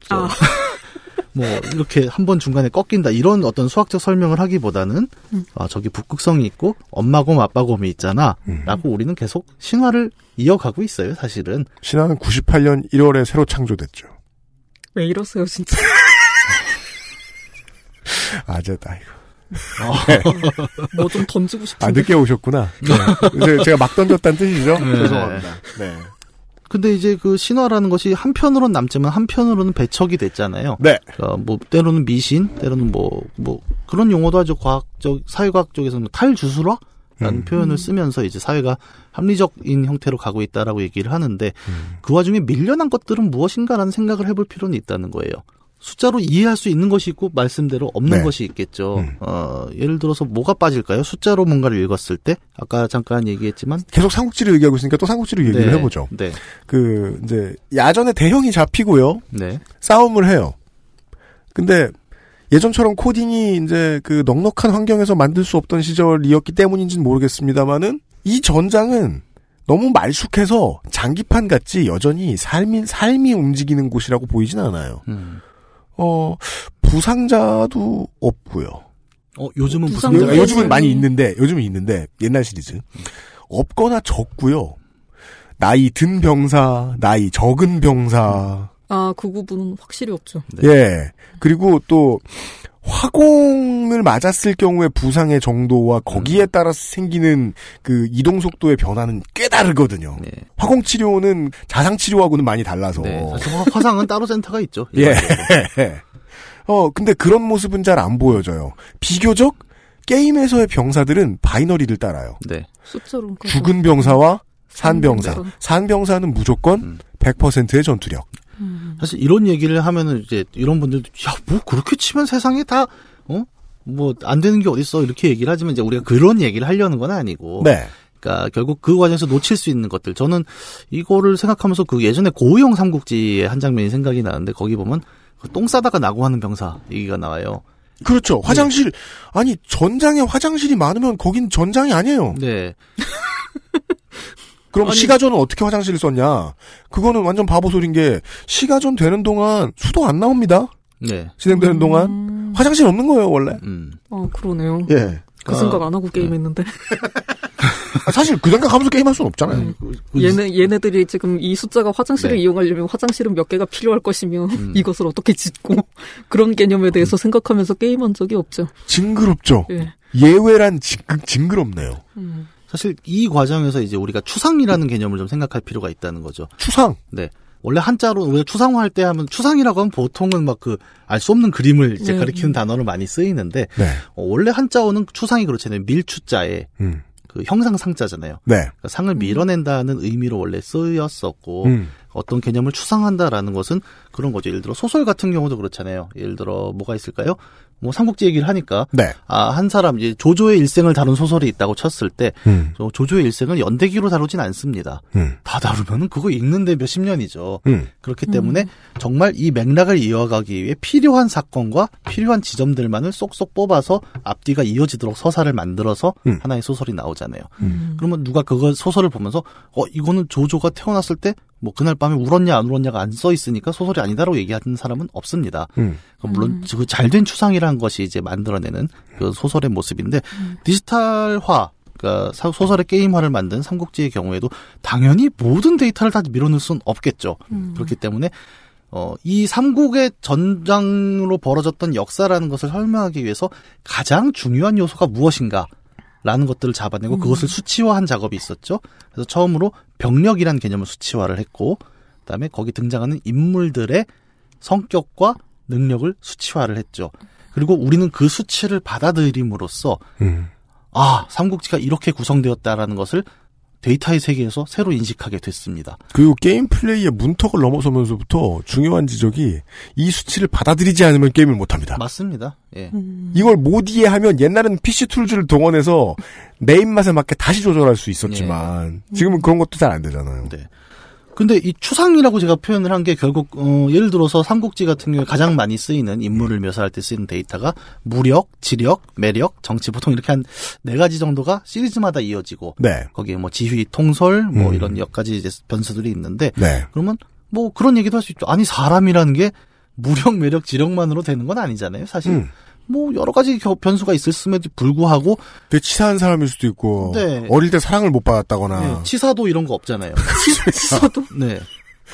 저- 아. 뭐 이렇게 한 번 중간에 꺾인다 이런 어떤 수학적 설명을 하기보다는 음. 아 저기 북극성이 있고 엄마곰 아빠곰이 있잖아라고 우리는 계속 신화를 이어가고 있어요 사실은 신화는 98년 1월에 새로 창조됐죠. 왜 이러세요, 진짜. 아재다, 이거. 뭐 좀 던지고 아, 싶은데. 늦게 오셨구나. 네. 제가 막 던졌다는 뜻이죠? 네. 죄송합니다. 네. 근데 이제 그 신화라는 것이 한편으로는 남지만 한편으로는 배척이 됐잖아요. 네. 그러니까 뭐 때로는 미신, 때로는 뭐뭐 그런 용어도 아주 과학적 사회과학 쪽에서는 탈주술화 라는 음. 표현을 쓰면서 이제 사회가 합리적인 형태로 가고 있다라고 얘기를 하는데 음. 그 와중에 밀려난 것들은 무엇인가라는 생각을 해볼 필요는 있다는 거예요. 숫자로 이해할 수 있는 것이 있고 말씀대로 없는 네. 것이 있겠죠. 음. 어, 예를 들어서 뭐가 빠질까요? 숫자로 뭔가를 읽었을 때 아까 잠깐 얘기했지만 계속 삼국지를 얘기하고 있으니까 또 삼국지를 얘기를 네, 해보죠. 네, 그, 이제, 야전에 대형이 잡히고요. 네, 싸움을 해요. 근데, 예전처럼 코딩이 이제 그 넉넉한 환경에서 만들 수 없던 시절이었기 때문인지는 모르겠습니다만은, 이 전장은 너무 말쑥해서 장기판 같지 여전히 삶이, 삶이 움직이는 곳이라고 보이진 않아요. 음. 어, 부상자도 없고요. 어, 요즘은 부상자 요- 음. 요즘은 많이 있는데, 요즘은 있는데, 옛날 시리즈. 없거나 적고요. 나이 든 병사, 나이 적은 병사, 아, 그 구분은 확실히 없죠. 네. 예. 그리고 또, 화공을 맞았을 경우의 부상의 정도와 거기에 음. 따라서 생기는 그 이동 속도의 변화는 꽤 다르거든요. 네. 화공 치료는 자상 치료하고는 많이 달라서. 네, 사실 화- 화상은 따로 센터가 있죠. 예. 어, 근데 그런 모습은 잘 안 보여져요. 비교적 게임에서의 병사들은 바이너리를 따라요. 네. 숫자로. 죽은 병사와 산 병사. 산병사. 산 병사는 무조건 음. 100%의 전투력. 음. 사실 이런 얘기를 하면은 이제 이런 분들도 야뭐 그렇게 치면 세상에 다 어? 뭐 안 되는 게 어딨어 이렇게 얘기를 하지만 이제 우리가 그런 얘기를 하려는 건 아니고 네. 그러니까 결국 그 과정에서 놓칠 수 있는 것들 저는 이거를 생각하면서 그 예전에 고우영 삼국지의 한 장면이 생각이 나는데 거기 보면 그똥 싸다가 나고 하는 병사 얘기가 나와요. 그렇죠. 화장실 아니 전장에 화장실이 많으면 거긴 전장이 아니에요. 네. 그럼 아니- 시가전은 어떻게 화장실을 썼냐? 그거는 완전 바보 소린 게 시가전 되는 동안 수도 안 나옵니다. 네. 진행되는 동안 음. 화장실 없는 거예요 원래. 음. 아, 그러네요. 예. 그 생각 안 하고 게임했는데. 아, 사실 그 생각하면서 게임할 수는 없잖아요. 음. 그 얘네, 얘네들이 지금 이 숫자가 화장실을 네. 이용하려면 화장실은 몇 개가 필요할 것이며 음. 이것을 어떻게 짓고 그런 개념에 대해서 생각하면서 게임한 적이 없죠. 징그럽죠. 예. 예외란 징그, 징그럽네요. 음. 사실 이 과정에서 이제 우리가 추상이라는 개념을 좀 생각할 필요가 있다는 거죠. 추상. 네. 원래 한자로 우리가 추상화할 때 하면 추상이라고 하면 보통은 막 그 알 수 없는 그림을 이제 네. 가리키는 단어로 많이 쓰이는데 네. 어, 원래 한자어는 추상이 그렇잖아요. 밀추자에 음. 그 형상 상자잖아요. 네. 그러니까 상을 밀어낸다는 의미로 원래 쓰였었고 음. 어떤 개념을 추상한다라는 것은 그런 거죠. 예를 들어 소설 같은 경우도 그렇잖아요. 예를 들어 뭐가 있을까요? 뭐 삼국지 얘기를 하니까 네. 아한 사람 이제 조조의 일생을 다룬 소설이 있다고 쳤을 때 음. 저 조조의 일생을 연대기로 다루진 않습니다. 음. 다 다루면은 그거 읽는데 몇십 년이죠. 음. 그렇기 때문에 정말 이 맥락을 이어가기 위해 필요한 사건과 필요한 지점들만을 쏙쏙 뽑아서 앞뒤가 이어지도록 서사를 만들어서 음. 하나의 소설이 나오잖아요. 음. 그러면 누가 그거 소설을 보면서 어 이거는 조조가 태어났을 때뭐 그날 밤에 울었냐 안 울었냐가 안 써 있으니까 소설이 아니다라고 얘기하는 사람은 없습니다. 음. 그 물론 그 잘된 추상이라는 것이 이제 만들어내는 그 소설의 모습인데 디지털화 그러니까 사- 소설의 게임화를 만든 삼국지의 경우에도 당연히 모든 데이터를 다 밀어넣을 수는 없겠죠. 음. 그렇기 때문에 어, 이 삼국의 전장으로 벌어졌던 역사라는 것을 설명하기 위해서 가장 중요한 요소가 무엇인가 라는 것들을 잡아내고 그것을 수치화한 작업이 있었죠. 그래서 처음으로 병력이라는 개념을 수치화를 했고 그다음에 거기 등장하는 인물들의 성격과 능력을 수치화를 했죠. 그리고 우리는 그 수치를 받아들임으로써 음. 아, 삼국지가 이렇게 구성되었다라는 것을 데이터의 세계에서 새로 인식하게 됐습니다. 그리고 게임 플레이의 문턱을 넘어서면서부터 중요한 지적이 이 수치를 받아들이지 않으면 게임을 못합니다. 맞습니다. 예. 이걸 못 이해하면 옛날에는 PC 툴즈를 동원해서 내 입맛에 맞게 다시 조절할 수 있었지만 지금은 그런 것도 잘 안 되잖아요. 네. 근데 이 추상이라고 제가 표현을 한 게 결국 어, 예를 들어서 삼국지 같은 경우에 가장 많이 쓰이는 인물을 묘사할 때 쓰이는 데이터가 무력, 지력, 매력, 정치 보통 이렇게 한 네 가지 정도가 시리즈마다 이어지고 네. 거기에 뭐 지휘, 통솔 뭐 음. 이런 몇 가지 이제 변수들이 있는데 네. 그러면 뭐 그런 얘기도 할 수 있죠. 아니 사람이라는 게 무력, 매력, 지력만으로 되는 건 아니잖아요. 사실 음. 뭐 여러 가지 겨- 변수가 있을음에도 불구하고 되게 치사한 사람일 수도 있고 네. 어릴 때 사랑을 못 받았다거나 네, 치사도 이런 거 없잖아요. 치사도 네.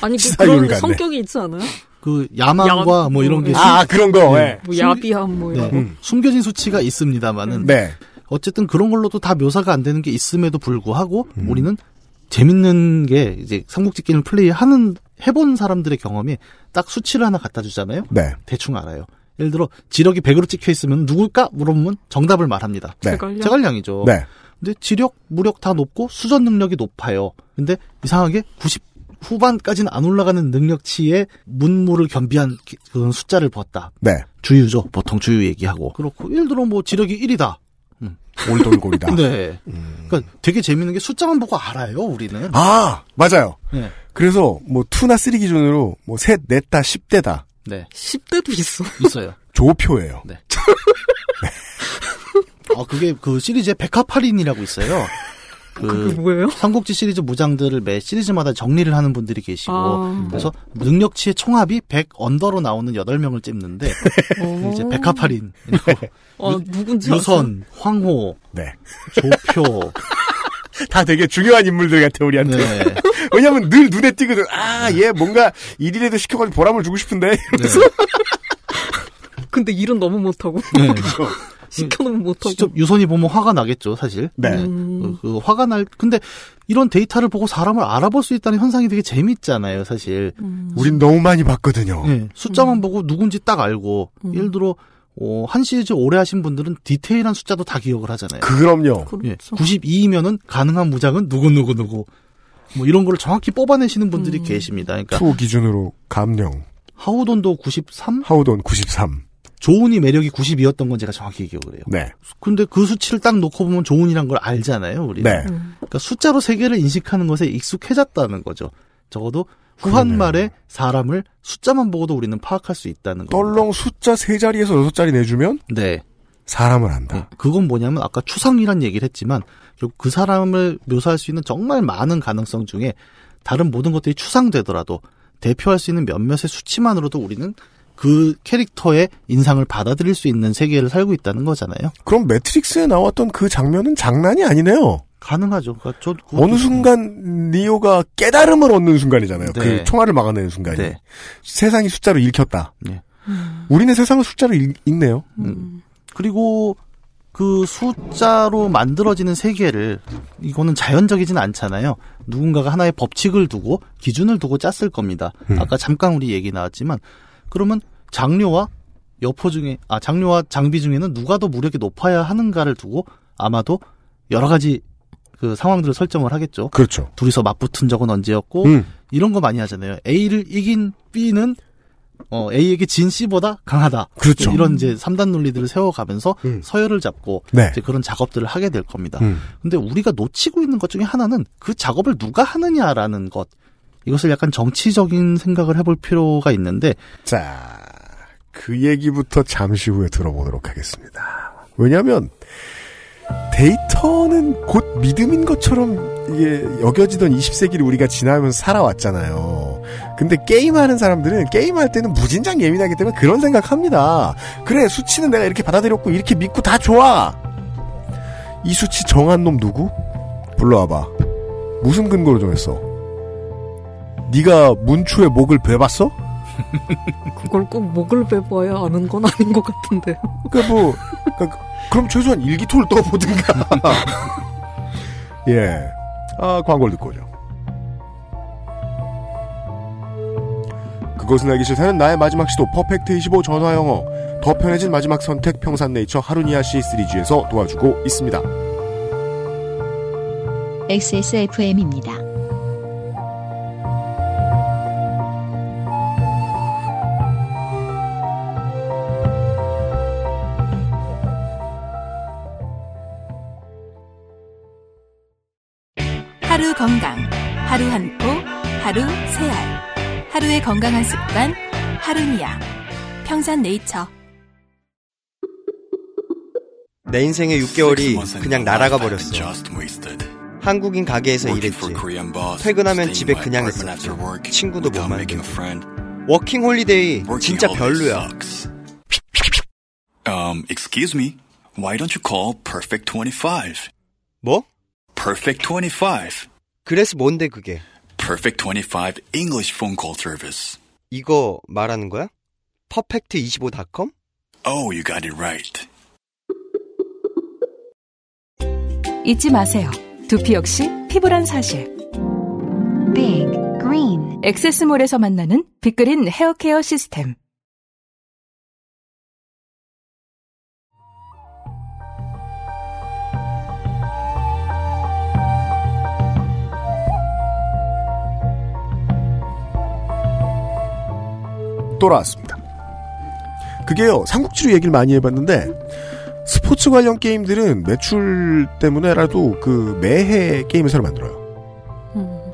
아니 그 그런 돼. 성격이 있지 않아요? 그 야망과 야- 뭐 이런 게 음, 아 그런 거. 네. 뭐 숨- 야비함 뭐 네. 이런 거. 음. 숨겨진 수치가 있습니다만은 네. 어쨌든 그런 걸로도 다 묘사가 안 되는 게 있음에도 불구하고 음. 우리는 재밌는 게 이제 삼국지 게임을 플레이하는 해본 사람들의 경험이 딱 수치를 하나 갖다 주잖아요. 네. 대충 알아요. 예를 들어 지력이 100으로 찍혀 있으면 누굴까 물어보면 정답을 말합니다. 네. 제갈량. 제갈량 이죠. 네. 근데 지력, 무력 다 높고 수전 능력이 높아요. 근데 이상하게 90 후반까지는 안 올라가는 능력치의 문무를 겸비한 기- 그런 숫자를 보았다. 네. 주유죠. 보통 주유 얘기하고. 그렇고 예를 들어 뭐 지력이 1이다. 올돌골이다. 네. 음. 그러니까 되게 재밌는 게 숫자만 보고 알아요, 우리는. 아 맞아요. 네. 그래서 뭐 2나 3 기준으로 뭐 셋, 넷 다, 10대다. 네. 10대도 있어. 있어요. 조표예요. 아, 그게 그 시리즈에 백화팔인이라고 있어요. 그게 그 뭐예요? 삼국지 시리즈 무장들을 매 시리즈마다 정리를 하는 분들이 계시고 아. 그래서 능력치의 총합이 100 언더로 나오는 8명을 찝는데 어. 이제 백화팔인, 어, 누군지 아세요? 유선, 황호, 네. 조표. 다 되게 중요한 인물들 같아 우리한테. 네. 왜냐면 늘 눈에 띄거든. 아, 얘 뭔가 일이라도 시켜가지고 보람을 주고 싶은데. 네. 근데 일은 너무 못하고 네. 시켜놓으면 못하고. 직접 유선이 보면 화가 나겠죠, 사실. 네. 음. 그, 그 화가 날 근데 이런 데이터를 보고 사람을 알아볼 수 있다는 현상이 되게 재밌잖아요, 사실. 음. 우린 너무 많이 봤거든요. 네, 숫자만 보고 누군지 딱 알고 음. 예를 들어 어, 한 시리즈 오래 하신 분들은 디테일한 숫자도 다 기억을 하잖아요. 그럼요. 예, 그렇죠. 92이면은 가능한 무장은 누구 누구 누구 뭐 이런 거를 정확히 뽑아내시는 분들이 음. 계십니다. 그러니까 two 기준으로 감녕. 하후돈도 93, 하후돈 93. 조운이 매력이 92였던 건 제가 정확히 기억을 해요. 네. 근데 그 수치를 딱 놓고 보면 조운이란 걸 알잖아요, 우리. 네. 음. 그러니까 숫자로 세계를 인식하는 것에 익숙해졌다는 거죠. 적어도 후한말에 사람을 숫자만 보고도 우리는 파악할 수 있다는 거. 덜렁 숫자 세 자리에서 여섯 자리 내주면 네. 사람을 안다. 네. 그건 뭐냐면 아까 추상이란 얘기를 했지만 결국 그 사람을 묘사할 수 있는 정말 많은 가능성 중에 다른 모든 것들이 추상되더라도 대표할 수 있는 몇몇의 수치만으로도 우리는 그 캐릭터의 인상을 받아들일 수 있는 세계를 살고 있다는 거잖아요. 그럼 매트릭스에 나왔던 그 장면은 장난이 아니네요. 가능하죠. 그러니까 저 어느 순간 니오가 깨달음을 얻는 순간이잖아요. 네. 그 총알을 막아내는 순간이. 네. 세상이 숫자로 읽혔다. 네. 우리는 세상을 숫자로 읽, 읽네요. 음. 그리고 그 숫자로 만들어지는 세계를 이거는 자연적이진 않잖아요. 누군가가 하나의 법칙을 두고 기준을 두고 짰을 겁니다. 음. 아까 잠깐 우리 얘기 나왔지만 그러면 장료와 여포 중에 아 장료와 장비 중에는 누가 더 무력이 높아야 하는가를 두고 아마도 여러 가지 그 상황들을 설정을 하겠죠. 그렇죠. 둘이서 맞붙은 적은 언제였고 음. 이런 거 많이 하잖아요. A를 이긴 B는 어, A에게 진 C보다 강하다. 그렇죠. 이런 이제 3단 논리들을 세워가면서 음. 서열을 잡고 네. 이제 그런 작업들을 하게 될 겁니다. 음. 근데 우리가 놓치고 있는 것 중에 하나는 그 작업을 누가 하느냐라는 것. 이것을 약간 정치적인 생각을 해볼 필요가 있는데 자, 그 얘기부터 잠시 후에 들어보도록 하겠습니다. 왜냐하면 데이터는 곧 믿음인 것처럼 이게 여겨지던 20세기를 우리가 지나면서 살아왔잖아요. 근데 게임하는 사람들은 게임할 때는 무진장 예민하기 때문에 그런 생각합니다. 그래 수치는 내가 이렇게 받아들였고 이렇게 믿고 다 좋아. 이 수치 정한 놈 누구? 불러와봐. 무슨 근거로 정했어? 네가 문추의 목을 베봤어? 그걸 꼭 목을 베봐야 아는 건 아닌 것 같은데요. 그러니까 뭐, 그러니까 그럼 최소한 일기토를 떠보든가. 예. 아, 광고를 듣고 오죠. 그것은 알기 싫다는 나의 마지막 시도 퍼펙트 25 전화 영어. 더 편해진 마지막 선택 평산네이처 하루니아 C3G에서 도와주고 있습니다. XSFM입니다. 하루 건강, 하루 한 포, 하루 세 알. 하루의 건강한 습관, 하루니아. 평산네이처. 내 인생의 6개월이 그냥 날아가 버렸어. 한국인 가게에서 일했지. 퇴근하면 집에 그냥 있었지. 친구도 못 만들고. 워킹 홀리데이 진짜 별로야. Um, excuse me. Why don't you call Perfect 25? 뭐? Perfect 25. 그래서 뭔데 그게? Perfect 25 English phone call service. 이거 말하는 거야? 퍼펙트25.com? Oh, you got it right. 잊지 마세요. 두피 역시 피부란 사실. Big Green 엑세스몰에서 만나는 빅그린 헤어케어 시스템. 돌아왔습니다. 그게요, 삼국지로 얘기를 많이 해봤는데, 스포츠 관련 게임들은 매출 때문에라도 그 매해 게임을 새로 만들어요.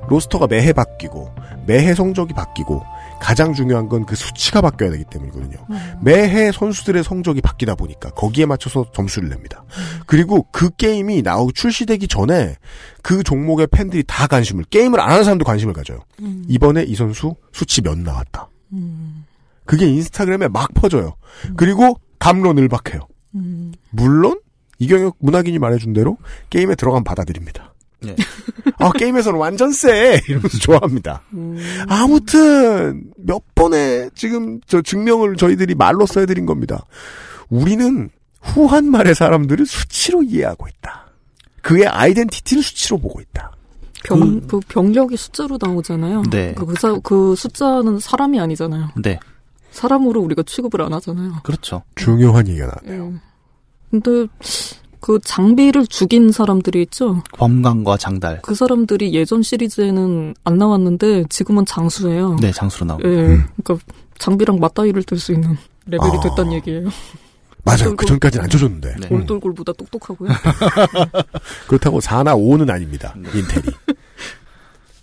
로스터가 매해 바뀌고, 매해 성적이 바뀌고, 가장 중요한 건 그 수치가 바뀌어야 되기 때문이거든요. 매해 선수들의 성적이 바뀌다 보니까 거기에 맞춰서 점수를 냅니다. 그리고 그 게임이 나오고 출시되기 전에 그 종목의 팬들이 다 관심을, 게임을 안 하는 사람도 관심을 가져요. 이번에 이 선수 수치 몇 나왔다. 그게 인스타그램에 막 퍼져요. 그리고 감론을박해요. 물론 이경혁 문학인이 말해준 대로 게임에 들어가면 받아들입니다. 네. 아 게임에서는 완전 세 이러면서 좋아합니다. 아무튼 몇 번의 지금 저 증명을 저희들이 말로 써드린 겁니다. 우리는 후한 말의 사람들을 수치로 이해하고 있다. 그의 아이덴티티를 수치로 보고 있다. 병, 그 병력이 숫자로 나오잖아요. 네. 그, 그, 사- 그 숫자는 사람이 아니잖아요. 네. 사람으로 우리가 취급을 안 하잖아요. 그렇죠. 중요한 얘기가 나왔네요. 음. 근데 그 장비를 죽인 사람들이 있죠. 범강과 장달. 그 사람들이 예전 시리즈에는 안 나왔는데 지금은 장수예요. 네, 장수로 나오고. 예, 음. 그러니까 장비랑 맞다이를 들 수 있는 레벨이 아. 됐다는 얘기예요. 맞아요. 그 전까지는 안 쳐줬는데. 네. 음. 올돌골보다 똑똑하고요. 그렇다고 4나 5는 아닙니다. 인텔이.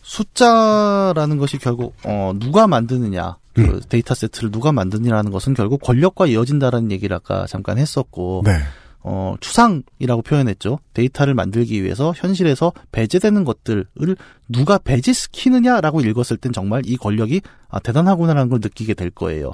숫자라는 것이 결국 어 누가 만드느냐 그 데이터 세트를 누가 만드느냐라는 것은 결국 권력과 이어진다라는 얘기를 아까 잠깐 했었고 네. 어 추상이라고 표현했죠 데이터를 만들기 위해서 현실에서 배제되는 것들을 누가 배제시키느냐라고 읽었을 땐 정말 이 권력이 아 대단하구나라는 걸 느끼게 될 거예요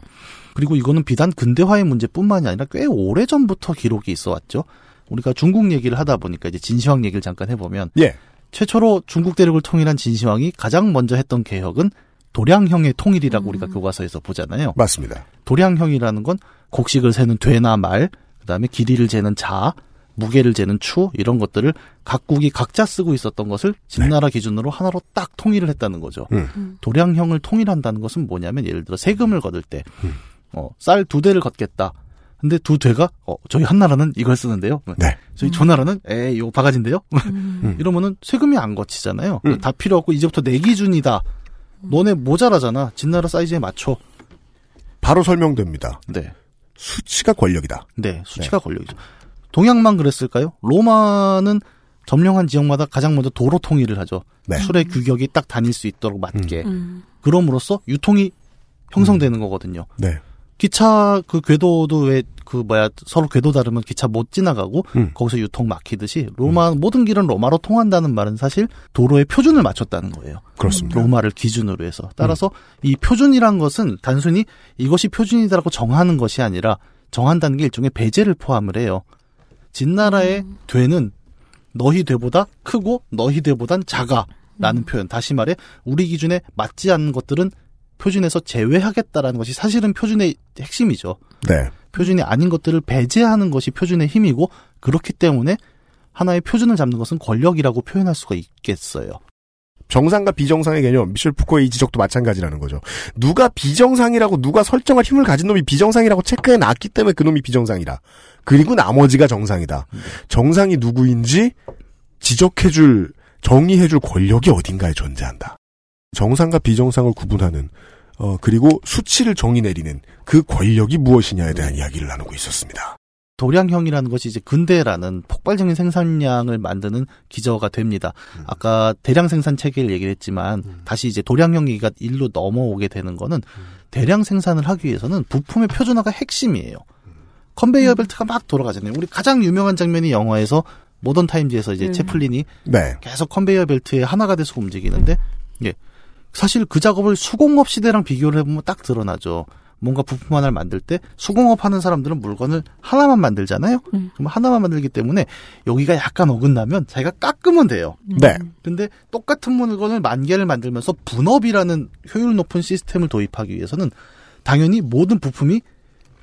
그리고 이거는 비단 근대화의 문제뿐만이 아니라 꽤 오래 전부터 기록이 있어 왔죠 우리가 중국 얘기를 하다 보니까 이제 진시황 얘기를 잠깐 해보면 예. 최초로 중국 대륙을 통일한 진시황이 가장 먼저 했던 개혁은 도량형의 통일이라고 우리가 교과서에서 보잖아요. 맞습니다. 도량형이라는 건 곡식을 세는 되나 말, 그다음에 길이를 재는 자, 무게를 재는 추 이런 것들을 각국이 각자 쓰고 있었던 것을 진나라 기준으로 하나로 딱 통일을 했다는 거죠. 음. 도량형을 통일한다는 것은 뭐냐면 예를 들어 세금을 거둘 때, 어, 쌀 두 대를 걷겠다. 근데 두 대가 어, 저희 한 나라는 이걸 쓰는데요. 네. 저희 조 나라는 에이 이거 바가지인데요. 음. 이러면은 세금이 안 거치잖아요. 음. 다 필요 없고 이제부터 내 기준이다. 너네 모자라잖아. 진나라 사이즈에 맞춰. 바로 설명됩니다. 네. 수치가 권력이다. 네, 수치가 권력이죠. 동양만 그랬을까요? 로마는 점령한 지역마다 가장 먼저 도로 통일을 하죠. 네. 술의 규격이 딱 다닐 수 있도록 맞게. 음. 그럼으로써 유통이 형성되는 거거든요. 네. 기차 그 궤도도 왜 그 뭐야 서로 궤도 다르면 기차 못 지나가고 음. 거기서 유통 막히듯이 로마 모든 길은 로마로 통한다는 말은 사실 도로의 표준을 맞췄다는 거예요. 그렇습니다. 로마를 기준으로 해서 따라서 이 표준이란 것은 단순히 이것이 표준이다라고 정하는 것이 아니라 정한다는 게 일종의 배제를 포함을 해요. 진나라의 되는 너희 되보다 크고 너희 되보단 작아라는 표현. 다시 말해 우리 기준에 맞지 않는 것들은 표준에서 제외하겠다라는 것이 사실은 표준의 핵심이죠. 네. 표준이 아닌 것들을 배제하는 것이 표준의 힘이고 그렇기 때문에 하나의 표준을 잡는 것은 권력이라고 표현할 수가 있겠어요. 정상과 비정상의 개념, 미셸 푸코의 이 지적도 마찬가지라는 거죠. 누가 비정상이라고 누가 설정할 힘을 가진 놈이 비정상이라고 체크해 놨기 때문에 그 놈이 비정상이다. 그리고 나머지가 정상이다. 정상이 누구인지 지적해줄 정의해줄 권력이 어딘가에 존재한다. 정상과 비정상을 구분하는 어 그리고 수치를 정의 내리는 그 권력이 무엇이냐에 대한 이야기를 나누고 있었습니다. 도량형이라는 것이 이제 근대라는 폭발적인 생산량을 만드는 기저가 됩니다. 음. 아까 대량 생산 체계를 얘기를 했지만 다시 이제 도량형 얘기가 일로 넘어오게 되는 거는 음. 대량 생산을 하기 위해서는 부품의 표준화가 핵심이에요. 컨베이어 벨트가 막 돌아가잖아요. 우리 가장 유명한 장면이 영화에서 모던 타임즈에서 이제 음. 채플린이 네. 계속 컨베이어 벨트에 하나가 돼서 움직이는데 예. 사실 그 작업을 수공업 시대랑 비교를 해보면 딱 드러나죠. 뭔가 부품 하나를 만들 때 수공업 하는 사람들은 물건을 하나만 만들잖아요. 음. 그럼 하나만 만들기 때문에 여기가 약간 어긋나면 자기가 깎으면 돼요. 네. 근데 똑같은 물건을 만 개를 만들면서 분업이라는 효율 높은 시스템을 도입하기 위해서는 당연히 모든 부품이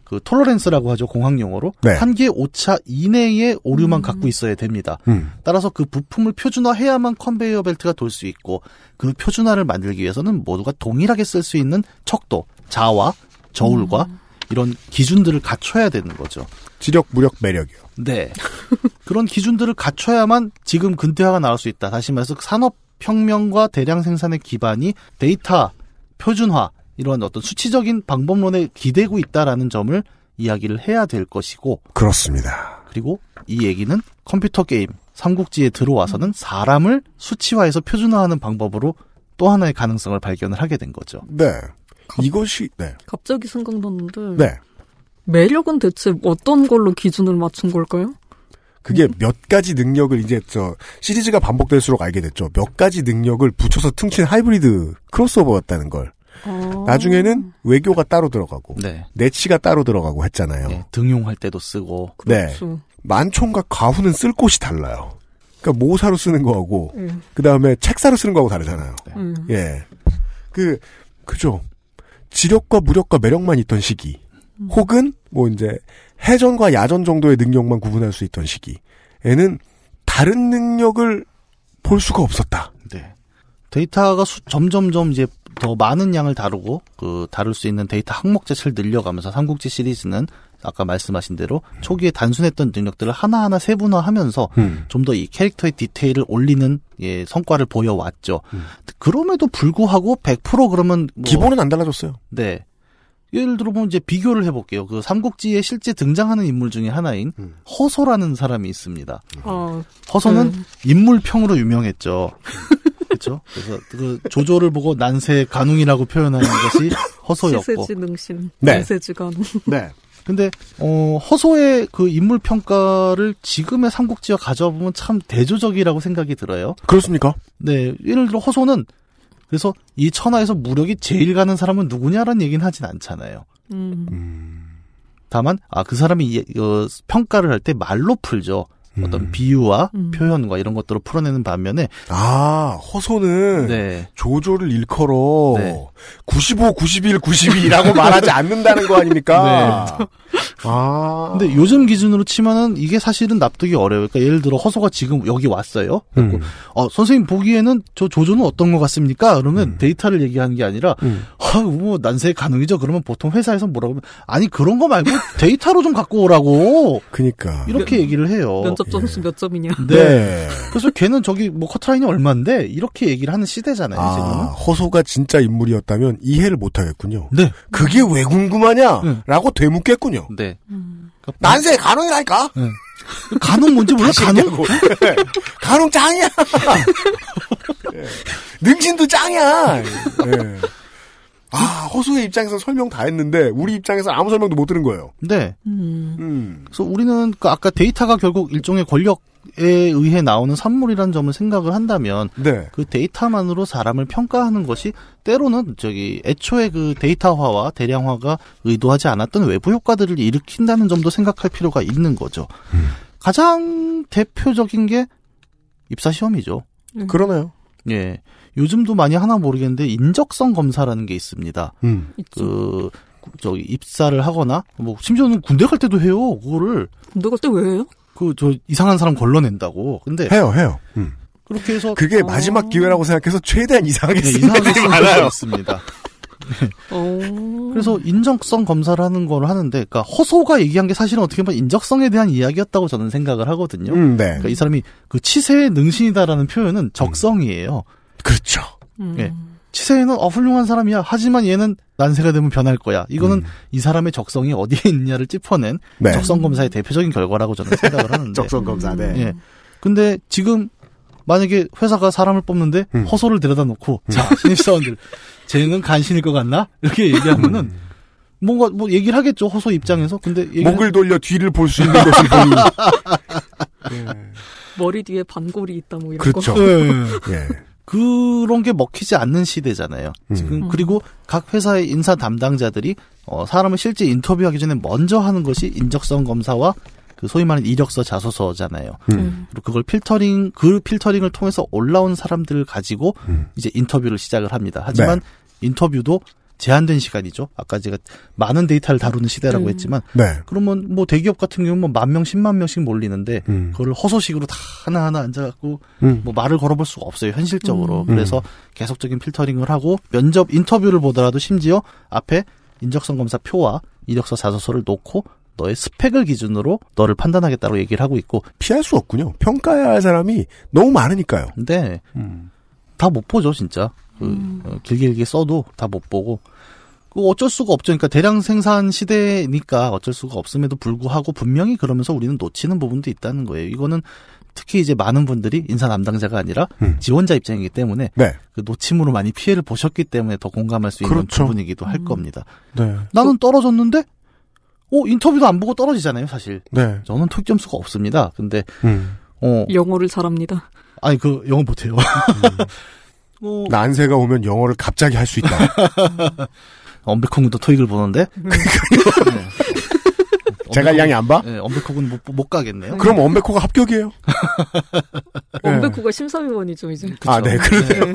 그 tolerance라고 하죠 공학 용어로 네. 한계 오차 이내의 오류만 갖고 있어야 됩니다. 음. 따라서 그 부품을 표준화해야만 컨베이어 벨트가 돌 수 있고 그 표준화를 만들기 위해서는 모두가 동일하게 쓸 수 있는 척도, 자와 저울과 이런 기준들을 갖춰야 되는 거죠. 지력, 무력, 매력이요. 네. 그런 기준들을 갖춰야만 지금 근대화가 나올 수 있다. 다시 말해서 산업 혁명과 대량 생산의 기반이 데이터, 표준화, 이런 어떤 수치적인 방법론에 기대고 있다라는 점을 이야기를 해야 될 것이고, 그렇습니다. 그리고 이 얘기는 컴퓨터 게임, 삼국지에 들어와서는 사람을 수치화해서 표준화하는 방법으로 또 하나의 가능성을 발견을 하게 된 거죠. 네. 이것이 네. 갑자기 생각났는데 네. 매력은 대체 어떤 걸로 기준을 맞춘 걸까요? 그게 몇 가지 능력을 이제 저 시리즈가 반복될수록 알게 됐죠. 몇 가지 능력을 붙여서 퉁친 하이브리드 크로스오버였다는 걸. 아. 나중에는 외교가 따로 들어가고 네. 내치가 따로 들어가고 했잖아요. 네, 등용할 때도 쓰고, 네. 그렇죠. 만총과 가후는 쓸 곳이 달라요. 그러니까 모사로 쓰는 거하고 음. 그 다음에 책사로 쓰는 거하고 다르잖아요. 음. 예. 그 그죠. 지력과 무력과 매력만 있던 시기. 혹은 뭐 이제 해전과 야전 정도의 능력만 구분할 수 있던 시기에는 다른 능력을 볼 수가 없었다. 네. 데이터가 수- 점점점 이제 더 많은 양을 다루고 그 다룰 수 있는 데이터 항목 자체를 늘려가면서 삼국지 시리즈는 아까 말씀하신 대로 초기에 단순했던 능력들을 하나하나 세분화하면서 음. 좀더 이 캐릭터의 디테일을 올리는 예, 성과를 보여왔죠. 음. 그럼에도 불구하고 100% 그러면 뭐 기본은 안 달라졌어요. 네. 예를 들어보면 이제 비교를 해볼게요. 그 삼국지에 실제 등장하는 인물 중에 하나인 음. 허소라는 사람이 있습니다. 아, 허소는 네. 인물평으로 유명했죠. 그렇죠. 그래서 그 조조를 보고 난세 간웅이라고 표현하는 것이 허소였고. 시세지 능신, 네. 난세지 간웅. 네. 근데 어 허소의 그 인물 평가를 지금의 삼국지와 가져와 보면 참 대조적이라고 생각이 들어요. 그렇습니까? 네, 예를 들어 허소는 그래서 이 천하에서 무력이 제일 가는 사람은 누구냐라는 얘기는 하진 않잖아요. 음. 다만 아 그 사람이 이, 어, 평가를 할 때 말로 풀죠. 어떤 음. 비유와 음. 표현과 이런 것들을 풀어내는 반면에 아, 허소는 네. 조조를 일컬어 네. 95, 91, 92라고 말하지 않는다는 거 아닙니까? 아. 근데 요즘 기준으로 치면은 이게 사실은 납득이 어려워요. 그러니까 예를 들어 허소가 지금 여기 왔어요. 그리고 음. 어 선생님 보기에는 저 조조는 어떤 것 같습니까? 그러면 음. 데이터를 얘기하는 게 아니라 음. 아, 뭐 난세 가능이죠. 그러면 보통 회사에서 뭐라고 하면 아니 그런 거 말고 데이터로 좀 갖고 오라고 그니까. 이렇게 얘기를 해요. 면접 점수 몇 점이냐? 네. 그래서 걔는 저기 뭐 커트라인이 얼마인데 이렇게 얘기를 하는 시대잖아요. 아, 지금은. 허소가 진짜 인물이었다면 이해를 못 하겠군요. 네. 그게 왜 궁금하냐? 네. 라고 되묻겠군요. 네. 음. 그러니까 난세 가능이라니까? 간혹 뭔지 몰라. 간혹. 가능 짱이야! 예. 능신도 짱이야! 예. 아, 허수의 입장에서 설명 다 했는데, 우리 입장에서 아무 설명도 못 들은 거예요. 네. 음. 음. 그래서 우리는 그 아까 데이터가 결국 일종의 권력 에 의해 나오는 산물이라는 점을 생각을 한다면 네. 그 데이터만으로 사람을 평가하는 것이 때로는 저기 애초에 그 데이터화와 대량화가 의도하지 않았던 외부 효과들을 일으킨다는 점도 생각할 필요가 있는 거죠. 음. 가장 대표적인 게 입사 시험이죠. 그러네요. 예. 요즘도 많이 하나 모르겠는데 인적성 검사라는 게 있습니다. 음. 그 저기 입사를 하거나 뭐 심지어는 군대 갈 때도 해요. 그거를 군대 갈 때 왜 해요? 그 저 이상한 사람 걸러낸다고. 근데 해요, 해요. 음. 그렇게 해서 그게 어. 마지막 기회라고 생각해서 최대한 이상하게 네, 쓰는 이상하게 있습니다. 어. 그래서 인적성 검사를 하는 걸 하는데, 그러니까 허소가 얘기한 게 사실은 어떻게 보면 인적성에 대한 이야기였다고 저는 생각을 하거든요. 음, 네. 그러니까 이 사람이 그 치세에 능신이다라는 표현은 적성이에요. 그렇죠. 음. 예. 치세에는 어 훌륭한 사람이야. 하지만 얘는 난세가 되면 변할 거야. 이거는 음. 이 사람의 적성이 어디에 있느냐를 짚어낸 네. 적성 검사의 대표적인 결과라고 저는 생각을 하는데. 적성 검사, 네. 예. 근데 지금 만약에 회사가 사람을 뽑는데 음. 허소를 데려다 놓고 자 신입사원들 쟤는 간신일 것 같나 이렇게 얘기하면은 음. 뭔가 뭐 얘기를 하겠죠 허소 입장에서 근데 얘기를 목을 돌려 뒤를 볼 수 있는 것을 보니. 머리 뒤에 반골이 있다 뭐 이런 그렇죠. 거. 예. 예. 그런 게 먹히지 않는 시대잖아요. 지금 음. 그리고 각 회사의 인사 담당자들이 어, 사람을 실제 인터뷰하기 전에 먼저 하는 것이 인적성 검사와 그 소위 말하는 이력서 자소서잖아요. 음. 그리고 그걸 필터링 그 필터링을 통해서 올라온 사람들을 가지고 음. 이제 인터뷰를 시작을 합니다. 하지만 인터뷰도 제한된 시간이죠. 아까 제가 많은 데이터를 다루는 시대라고 음. 했지만 네. 그러면 뭐 대기업 같은 경우는 뭐만 명, 십만 명씩 몰리는데 음. 그거를 허소식으로 다 하나하나 앉아갖고 음. 뭐 말을 걸어볼 수가 없어요 현실적으로 음. 그래서 계속적인 필터링을 하고 면접 인터뷰를 보더라도 심지어 앞에 인적성 검사 표와 이력서 자소서를 놓고 너의 스펙을 기준으로 너를 판단하겠다고 얘기를 하고 있고 피할 수 없군요. 평가해야 할 사람이 너무 많으니까요. 근데 음. 다못 보죠 진짜 그, 어, 길게 길게 써도 다 못 보고 그 어쩔 수가 없죠 그러니까 대량 생산 시대니까 어쩔 수가 없음에도 불구하고 분명히 그러면서 우리는 놓치는 부분도 있다는 거예요 이거는 특히 이제 많은 분들이 인사 담당자가 아니라 음. 지원자 입장이기 때문에 네. 그 놓침으로 많이 피해를 보셨기 때문에 더 공감할 수 있는 그렇죠. 부분이기도 할 음. 겁니다. 네. 나는 떨어졌는데, 어 인터뷰도 안 보고 떨어지잖아요, 사실. 네. 저는 토익 점수가 없습니다. 근데 음. 어 영어를 잘합니다. 아니 그 영어 못해요. 어, 난세가 오면 영어를 갑자기 할 수 있다. 엄백콩도 토익을 보는데. 네. 제가 양이 안 봐? 네, 엄백콩은 못, 못 가겠네요. 그럼 엄백호가 합격이에요. 네. 원백구가 심사위원이죠 이제. 아, 네, 그러네요.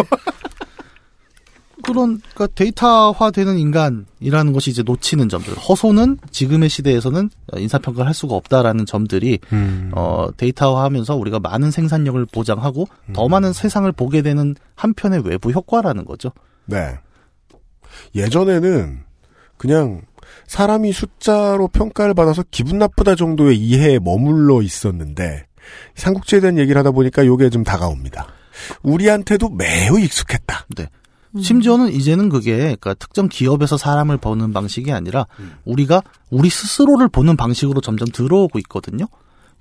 그런 그러니까 데이터화되는 인간이라는 것이 이제 놓치는 점들. 허소는 지금의 시대에서는 인사평가를 할 수가 없다라는 점들이 음. 어, 데이터화하면서 우리가 많은 생산력을 보장하고 더 많은 세상을 보게 되는 한편의 외부 효과라는 거죠. 네. 예전에는 그냥 사람이 숫자로 평가를 받아서 기분 나쁘다 정도의 이해에 머물러 있었는데 삼국지에 대한 얘기를 하다 보니까 요게 좀 다가옵니다. 우리한테도 매우 익숙했다. 네. 심지어는 이제는 그게 그러니까 특정 기업에서 사람을 보는 방식이 아니라 우리가 우리 스스로를 보는 방식으로 점점 들어오고 있거든요.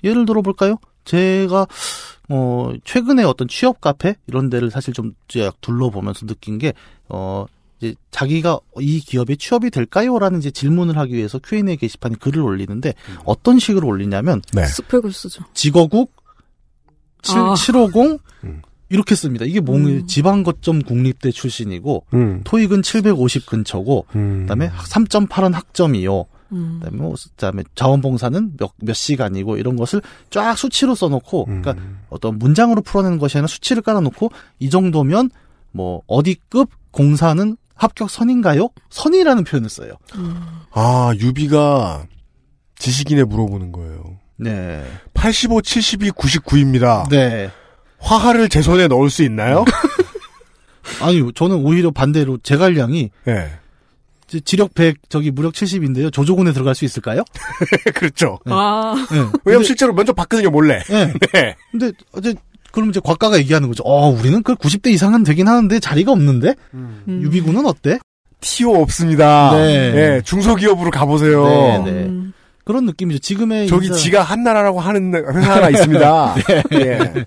예를 들어 볼까요? 제가 어 최근에 어떤 취업 카페 이런 데를 사실 좀 둘러보면서 느낀 게어 이제 자기가 이 기업에 취업이 될까요라는 이제 질문을 하기 위해서 Q&A 게시판에 글을 올리는데 어떤 식으로 올리냐면 네. 스펙을 쓰죠. 직어국 7, 아. 750 음. 이렇게 씁니다. 이게 뭐 음. 지방거점 국립대 출신이고 음. 토익은 750 근처고 음. 그다음에 3.8은 학점이요. 음. 그다음에 뭐 그다음에 자원봉사는 몇, 몇 시간이고 이런 것을 쫙 수치로 써놓고 음. 그러니까 어떤 문장으로 풀어내는 것이 아니라 수치를 깔아놓고 이 정도면 뭐 어디급 공사는 합격 선인가요? 선이라는 표현을 써요. 아, 유비가 지식인에 물어보는 거예요. 네. 85, 72, 99입니다. 네. 화하를 제 손에 넣을 수 있나요? 아니 저는 오히려 반대로 제갈량이 네. 이제 지력 100 저기 무력 70인데요. 조조군에 들어갈 수 있을까요? 그렇죠. 아, 네. 왜냐면 실제로 면접 봤거든요, 몰래. 네. 네. 근데 어제 그럼 이제 곽가가 얘기하는 거죠. 어, 우리는 그 90대 이상은 되긴 하는데 자리가 없는데 음. 유비군은 어때? 티오 없습니다. 네. 네, 중소기업으로 가보세요. 네, 네. 음. 그런 느낌이죠. 지금의 저기 인사- 지가 한나라라고 하는 회사 하나 있습니다. 예.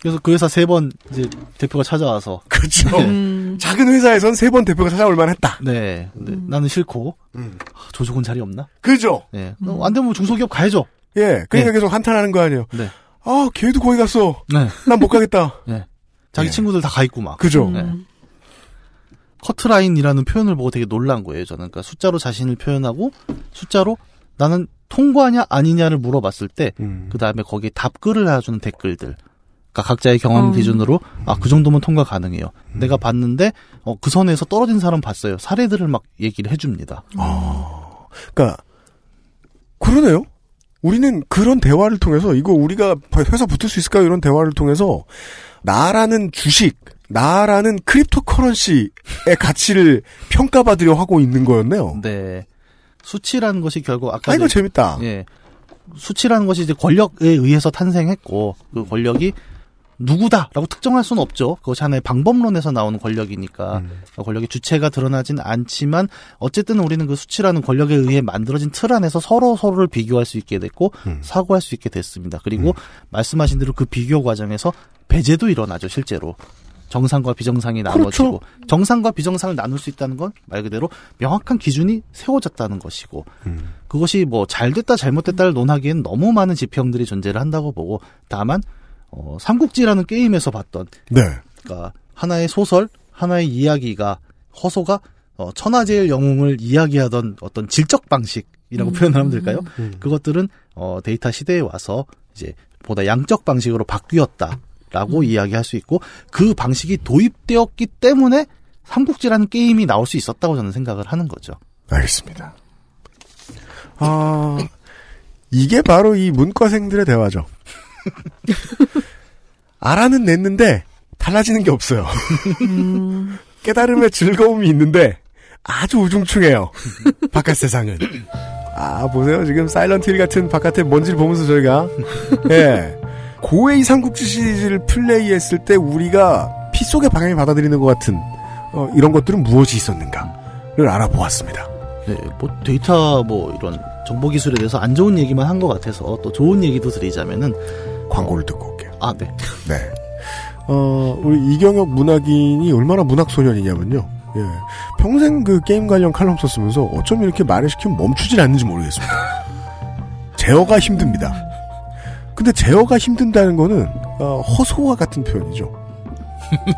그래서 그 회사 세 번 이제 대표가 찾아와서 그렇죠. 음. 작은 회사에선 세 번 대표가 찾아올 만했다. 네, 근데 음. 나는 싫고 음. 아, 조조군 자리 없나? 그죠? 네, 어, 안 되면 중소기업 가야죠. 예. 그러니까 네. 계속 한탄하는 거 아니에요. 네, 아, 걔도 거기 갔어. 네, 난 못 가겠다. 네. 자기 네. 친구들 다 가 있고 막. 그죠? 네. 커트라인이라는 표현을 보고 되게 놀란 거예요. 저는 그러니까 숫자로 자신을 표현하고 숫자로 나는 통과냐 아니냐를 물어봤을 때 음. 그 다음에 거기에 답글을 해주는 댓글들. 그러니까 각자의 경험 음. 기준으로 아 그 정도면 통과 가능해요. 내가 봤는데 어, 그 선에서 떨어진 사람 봤어요. 사례들을 막 얘기를 해줍니다. 그러니까 그러네요. 우리는 그런 대화를 통해서 이거 우리가 회사 붙을 수 있을까요? 이런 대화를 통해서 나라는 주식, 나라는 cryptocurrency의 가치를 평가받으려 하고 있는 거였네요. 네. 수치라는 것이 결국 아까 아, 이거 재밌다. 예. 수치라는 것이 이제 권력에 의해서 탄생했고 그 권력이 누구다라고 특정할 수는 없죠. 그것이 하나의 방법론에서 나오는 권력이니까 음. 그 권력의 주체가 드러나진 않지만 어쨌든 우리는 그 수치라는 권력에 의해 만들어진 틀 안에서 서로 서로를 비교할 수 있게 됐고 음. 사고할 수 있게 됐습니다. 그리고 말씀하신 대로 그 비교 과정에서 배제도 일어나죠, 실제로. 정상과 비정상이 나눠지고 정상과 비정상을 나눌 수 있다는 건 말 그대로 명확한 기준이 세워졌다는 것이고 음. 그것이 뭐 잘됐다 잘못됐다를 논하기엔 너무 많은 지평들이 존재를 한다고 보고 다만 어, 삼국지라는 게임에서 봤던 네. 그러니까 하나의 소설, 하나의 이야기가 허소가 어, 천하제일 영웅을 이야기하던 어떤 질적 방식이라고 표현을 하면 될까요? 음. 그것들은 어, 데이터 시대에 와서 이제 보다 양적 방식으로 바뀌었다라고 이야기할 수 있고 그 방식이 도입되었기 때문에 삼국지라는 게임이 나올 수 있었다고 저는 생각을 하는 거죠. 알겠습니다. 아, 이게 바로 이 문과생들의 대화죠. 알아는 냈는데 달라지는 게 없어요. 깨달음의 즐거움이 있는데 아주 우중충해요. 바깥 세상은. 아, 보세요. 지금 사일런트 힐 같은 바깥의 먼지를 보면서 저희가 예. 코에이 삼국지 시리즈를 플레이했을 때 우리가 피 속의 방향이 받아들이는 것 같은 어, 이런 것들은 무엇이 있었는가를 알아보았습니다. 네, 뭐 데이터 뭐 이런 정보 기술에 대해서 안 좋은 얘기만 한 것 같아서 또 좋은 얘기도 드리자면은 광고를 듣고 올게요. 아, 네. 네. 어, 우리 이경혁 문학인이 얼마나 문학 소년이냐면요. 예. 평생 그 게임 관련 칼럼 썼으면서 어쩜 이렇게 말을 시키면 멈추질 않는지 모르겠습니다. 제어가 힘듭니다. 근데 제어가 힘든다는 거는 어, 허소와 같은 표현이죠.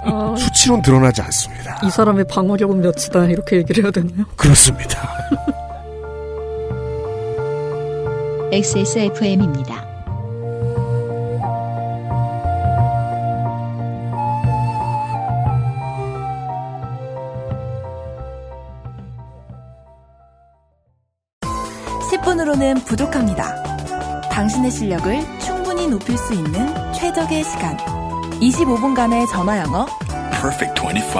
아, 수치론 드러나지 않습니다. 이 사람의 방어력은 몇이다 이렇게 얘기를 해야 되나요? 그렇습니다. XSFM입니다. 십 분으로는 부족합니다. 당신의 실력을 충분히 높일 수 있는 최적의 시간. 25분간의 전화 영어. Perfect 25.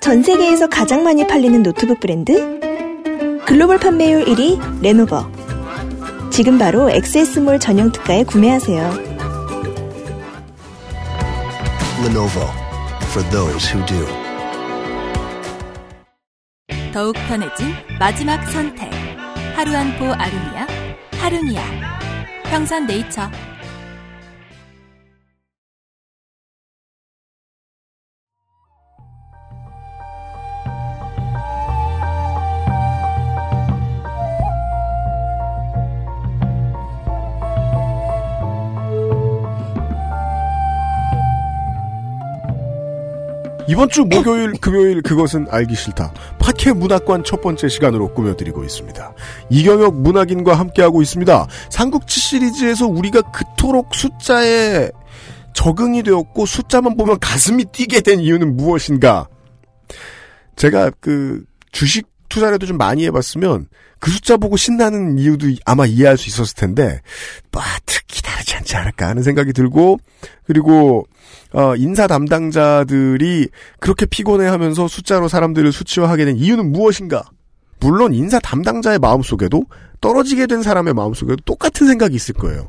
전 세계에서 가장 많이 팔리는 노트북 브랜드? 글로벌 판매율 1위 레노버. 지금 바로 XS몰 전용 특가에 구매하세요. Lenovo for those who do. 더욱 편해진 마지막 선택. 하루 한 포 아루니아. 하루니아. 평산 네이처. 이번 주 목요일, 금요일 그것은 알기 싫다. 파케 문학관 첫 번째 시간으로 꾸며드리고 있습니다. 이경혁 문학인과 함께하고 있습니다. 삼국지 시리즈에서 우리가 그토록 숫자에 적응이 되었고 숫자만 보면 가슴이 뛰게 된 이유는 무엇인가? 제가 그 주식 투자라도 좀 많이 해봤으면 그 숫자 보고 신나는 이유도 아마 이해할 수 있었을 텐데, 뭐, 특히 다르지 않지 않을까 하는 생각이 들고, 그리고, 어, 인사 담당자들이 그렇게 피곤해하면서 숫자로 사람들을 수치화하게 된 이유는 무엇인가? 물론 인사 담당자의 마음속에도 떨어지게 된 사람의 마음속에도 똑같은 생각이 있을 거예요.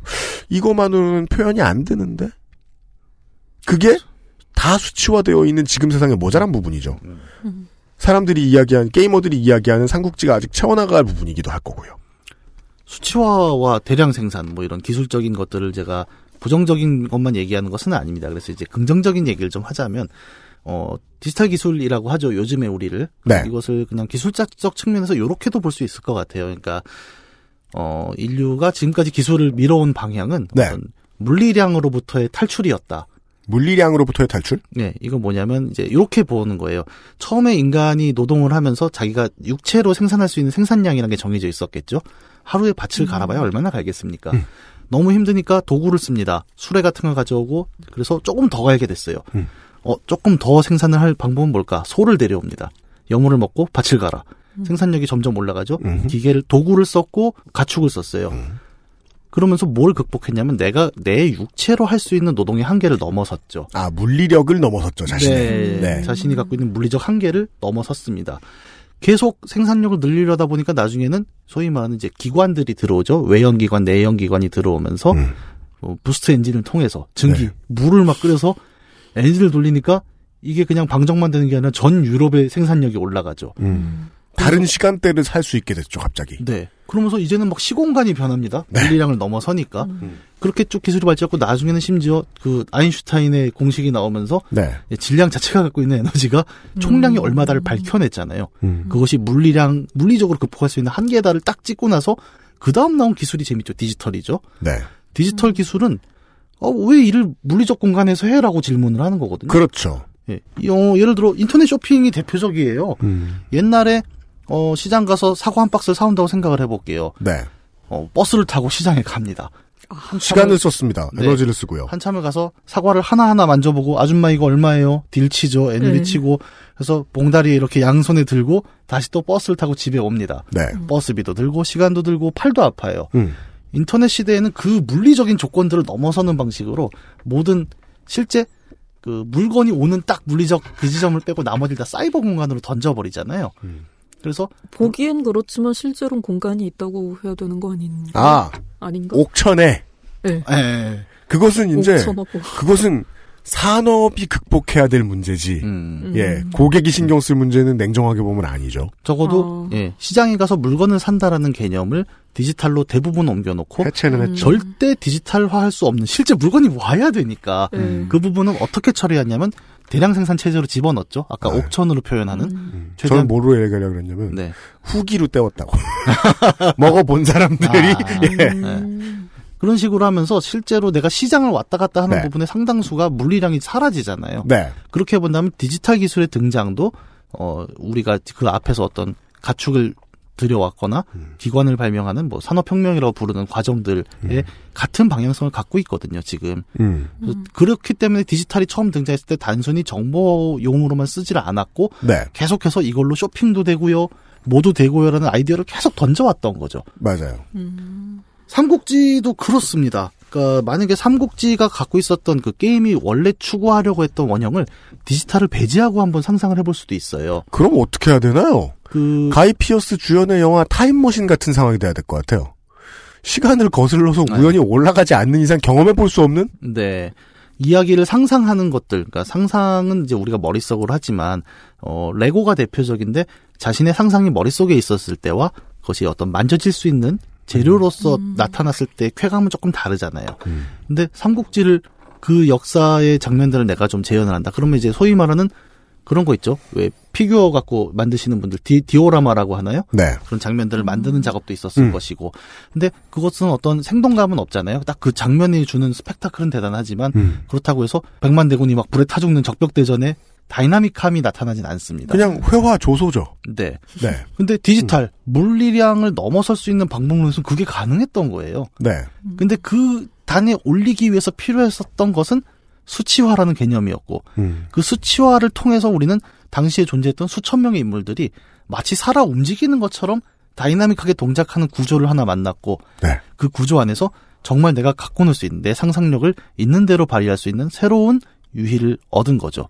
이거만으로는 표현이 안 되는데? 그게 다 수치화되어 있는 지금 세상의 모자란 부분이죠. 사람들이 이야기하는, 게이머들이 이야기하는 삼국지가 아직 채워나갈 부분이기도 할 거고요. 수치화와 대량 생산 뭐 이런 기술적인 것들을 제가 부정적인 것만 얘기하는 것은 아닙니다. 그래서 이제 긍정적인 얘기를 좀 하자면 어 디지털 기술이라고 하죠. 요즘에 우리를 네. 이것을 그냥 기술적 측면에서 이렇게도 볼 수 있을 것 같아요. 그러니까 어 인류가 지금까지 기술을 밀어온 방향은 네. 물리량으로부터의 탈출이었다. 물리량으로부터의 탈출? 네, 이건 뭐냐면 이제 이렇게 보는 거예요. 처음에 인간이 노동을 하면서 자기가 육체로 생산할 수 있는 생산량이라는 게 정해져 있었겠죠. 하루에 밭을 갈아봐야 얼마나 갈겠습니까? 너무 힘드니까 도구를 씁니다. 수레 같은 걸 가져오고 그래서 조금 더 갈게 됐어요. 음. 어, 조금 더 생산을 할 방법은 뭘까? 소를 데려옵니다. 여물을 먹고 밭을 갈아. 생산력이 점점 올라가죠. 음. 기계를 도구를 썼고 가축을 썼어요. 그러면서 뭘 극복했냐면 내가 내 육체로 할 수 있는 노동의 한계를 넘어섰죠. 아 물리력을 넘어섰죠 자신이. 네, 네. 자신이 갖고 있는 물리적 한계를 넘어섰습니다. 계속 생산력을 늘리려다 보니까 나중에는 소위 말하는 이제 기관들이 들어오죠. 외연기관, 내연기관이 들어오면서 음. 어, boost 엔진을 통해서 증기, 네. 물을 막 끓여서 엔진을 돌리니까 이게 그냥 방적만 되는 게 아니라 전 유럽의 생산력이 올라가죠. 음. 다른 시간대를 살 수 있게 됐죠 갑자기. 네. 그러면서 이제는 막 시공간이 변합니다. 물리량을 넘어서니까. 음. 그렇게 쭉 기술이 발전했고 나중에는 심지어 그 아인슈타인의 공식이 나오면서 네. 질량 자체가 갖고 있는 에너지가 총량이 얼마다를 밝혀냈잖아요. 음. 그것이 물리량 물리적으로 극복할 수 있는 한계다를 딱 찍고 나서 그 다음 나온 기술이 재밌죠. 디지털이죠. 네. 디지털 기술은 어, 왜 이를 물리적 공간에서 해 라고 질문을 하는 거거든요. 그렇죠. 예, 어, 예를 들어 인터넷 쇼핑이 대표적이에요. 음. 옛날에 어, 시장 가서 사과 한 박스를 사온다고 생각을 해볼게요. 네. 어, 버스를 타고 시장에 갑니다. 시간을 썼습니다. 네. 에너지를 쓰고요. 한참을 가서 사과를 하나하나 만져보고 아줌마 이거 얼마예요? 딜 치죠. 애누리 네. 치고 그래서 봉다리에 이렇게 양손에 들고 다시 또 버스를 타고 집에 옵니다. 네. 버스비도 들고 시간도 들고 팔도 아파요. 음. 인터넷 시대에는 그 물리적인 조건들을 넘어서는 방식으로 모든 실제 그 물건이 오는 딱 물리적 그 지점을 빼고 나머지를 다 사이버 공간으로 던져버리잖아요. 음. 그래서 보기엔 그렇지만 실제로는 공간이 있다고 해야 되는 거 아닌가? 아 아닌가? 옥천에 네. 예. 그것은 이제 옥천하고. 그것은 산업이 극복해야 될 문제지. 음. 예, 고객이 신경 쓸 문제는 냉정하게 보면 아니죠. 적어도 아. 예, 시장에 가서 물건을 산다라는 개념을 디지털로 대부분 옮겨놓고 해체는 했죠. 절대 디지털화할 수 없는 실제 물건이 와야 되니까 음. 그 부분은 어떻게 처리했냐면 대량 생산 체제로 집어넣었죠. 아까 네. 옥천으로 표현하는 음. 저는 최대한 뭐로 얘기하려고 그랬냐면 네. 후기로 때웠다고. 먹어본 사람들이 아, 예. 음. 그런 식으로 하면서 실제로 내가 시장을 왔다 갔다 하는 네. 부분의 상당수가 물리량이 사라지잖아요. 네. 그렇게 본다면 디지털 기술의 등장도 어 우리가 그 앞에서 어떤 가축을 들여왔거나 음. 기관을 발명하는 뭐 산업혁명이라고 부르는 과정들의 같은 방향성을 갖고 있거든요, 지금. 음. 그렇기 때문에 디지털이 처음 등장했을 때 단순히 정보용으로만 쓰지를 않았고 네. 계속해서 이걸로 쇼핑도 되고요, 뭐도 되고요라는 아이디어를 계속 던져왔던 거죠. 맞아요. 음. 삼국지도 그렇습니다. 그러니까 만약에 삼국지가 갖고 있었던 그 게임이 원래 추구하려고 했던 원형을 디지털을 배제하고 한번 상상을 해볼 수도 있어요. 그럼 어떻게 해야 되나요? 그 가이 피어스 주연의 영화 타임머신 같은 상황이 돼야 될 것 같아요. 시간을 거슬러서 네. 우연히 올라가지 않는 이상 경험해 볼 수 없는? 네. 이야기를 상상하는 것들, 그러니까 상상은 이제 우리가 머릿속으로 하지만, 어, 레고가 대표적인데, 자신의 상상이 머릿속에 있었을 때와, 그것이 어떤 만져질 수 있는 재료로서 나타났을 때 쾌감은 조금 다르잖아요. 근데 삼국지를 그 역사의 장면들을 내가 좀 재현을 한다. 그러면 이제 소위 말하는 그런 거 있죠. 왜 피규어 갖고 만드시는 분들 디, 디오라마라고 하나요? 네. 그런 장면들을 만드는 작업도 있었을 음. 것이고. 근데 그것은 어떤 생동감은 없잖아요. 딱 그 장면이 주는 스펙타클은 대단하지만 음. 그렇다고 해서 백만 대군이 막 불에 타 죽는 적벽 대전에 다이나믹함이 나타나진 않습니다. 그냥 회화 조소죠. 네. 네. 근데 디지털 물리량을 넘어설 수 있는 방법론에서는 그게 가능했던 거예요. 네. 근데 그 단에 올리기 위해서 필요했었던 것은 수치화라는 개념이었고 음. 그 수치화를 통해서 우리는 당시에 존재했던 수천 명의 인물들이 마치 살아 움직이는 것처럼 다이나믹하게 동작하는 구조를 하나 만났고 네. 그 구조 안에서 정말 내가 갖고 놀 수 있는 내 상상력을 있는 대로 발휘할 수 있는 새로운 유희를 얻은 거죠.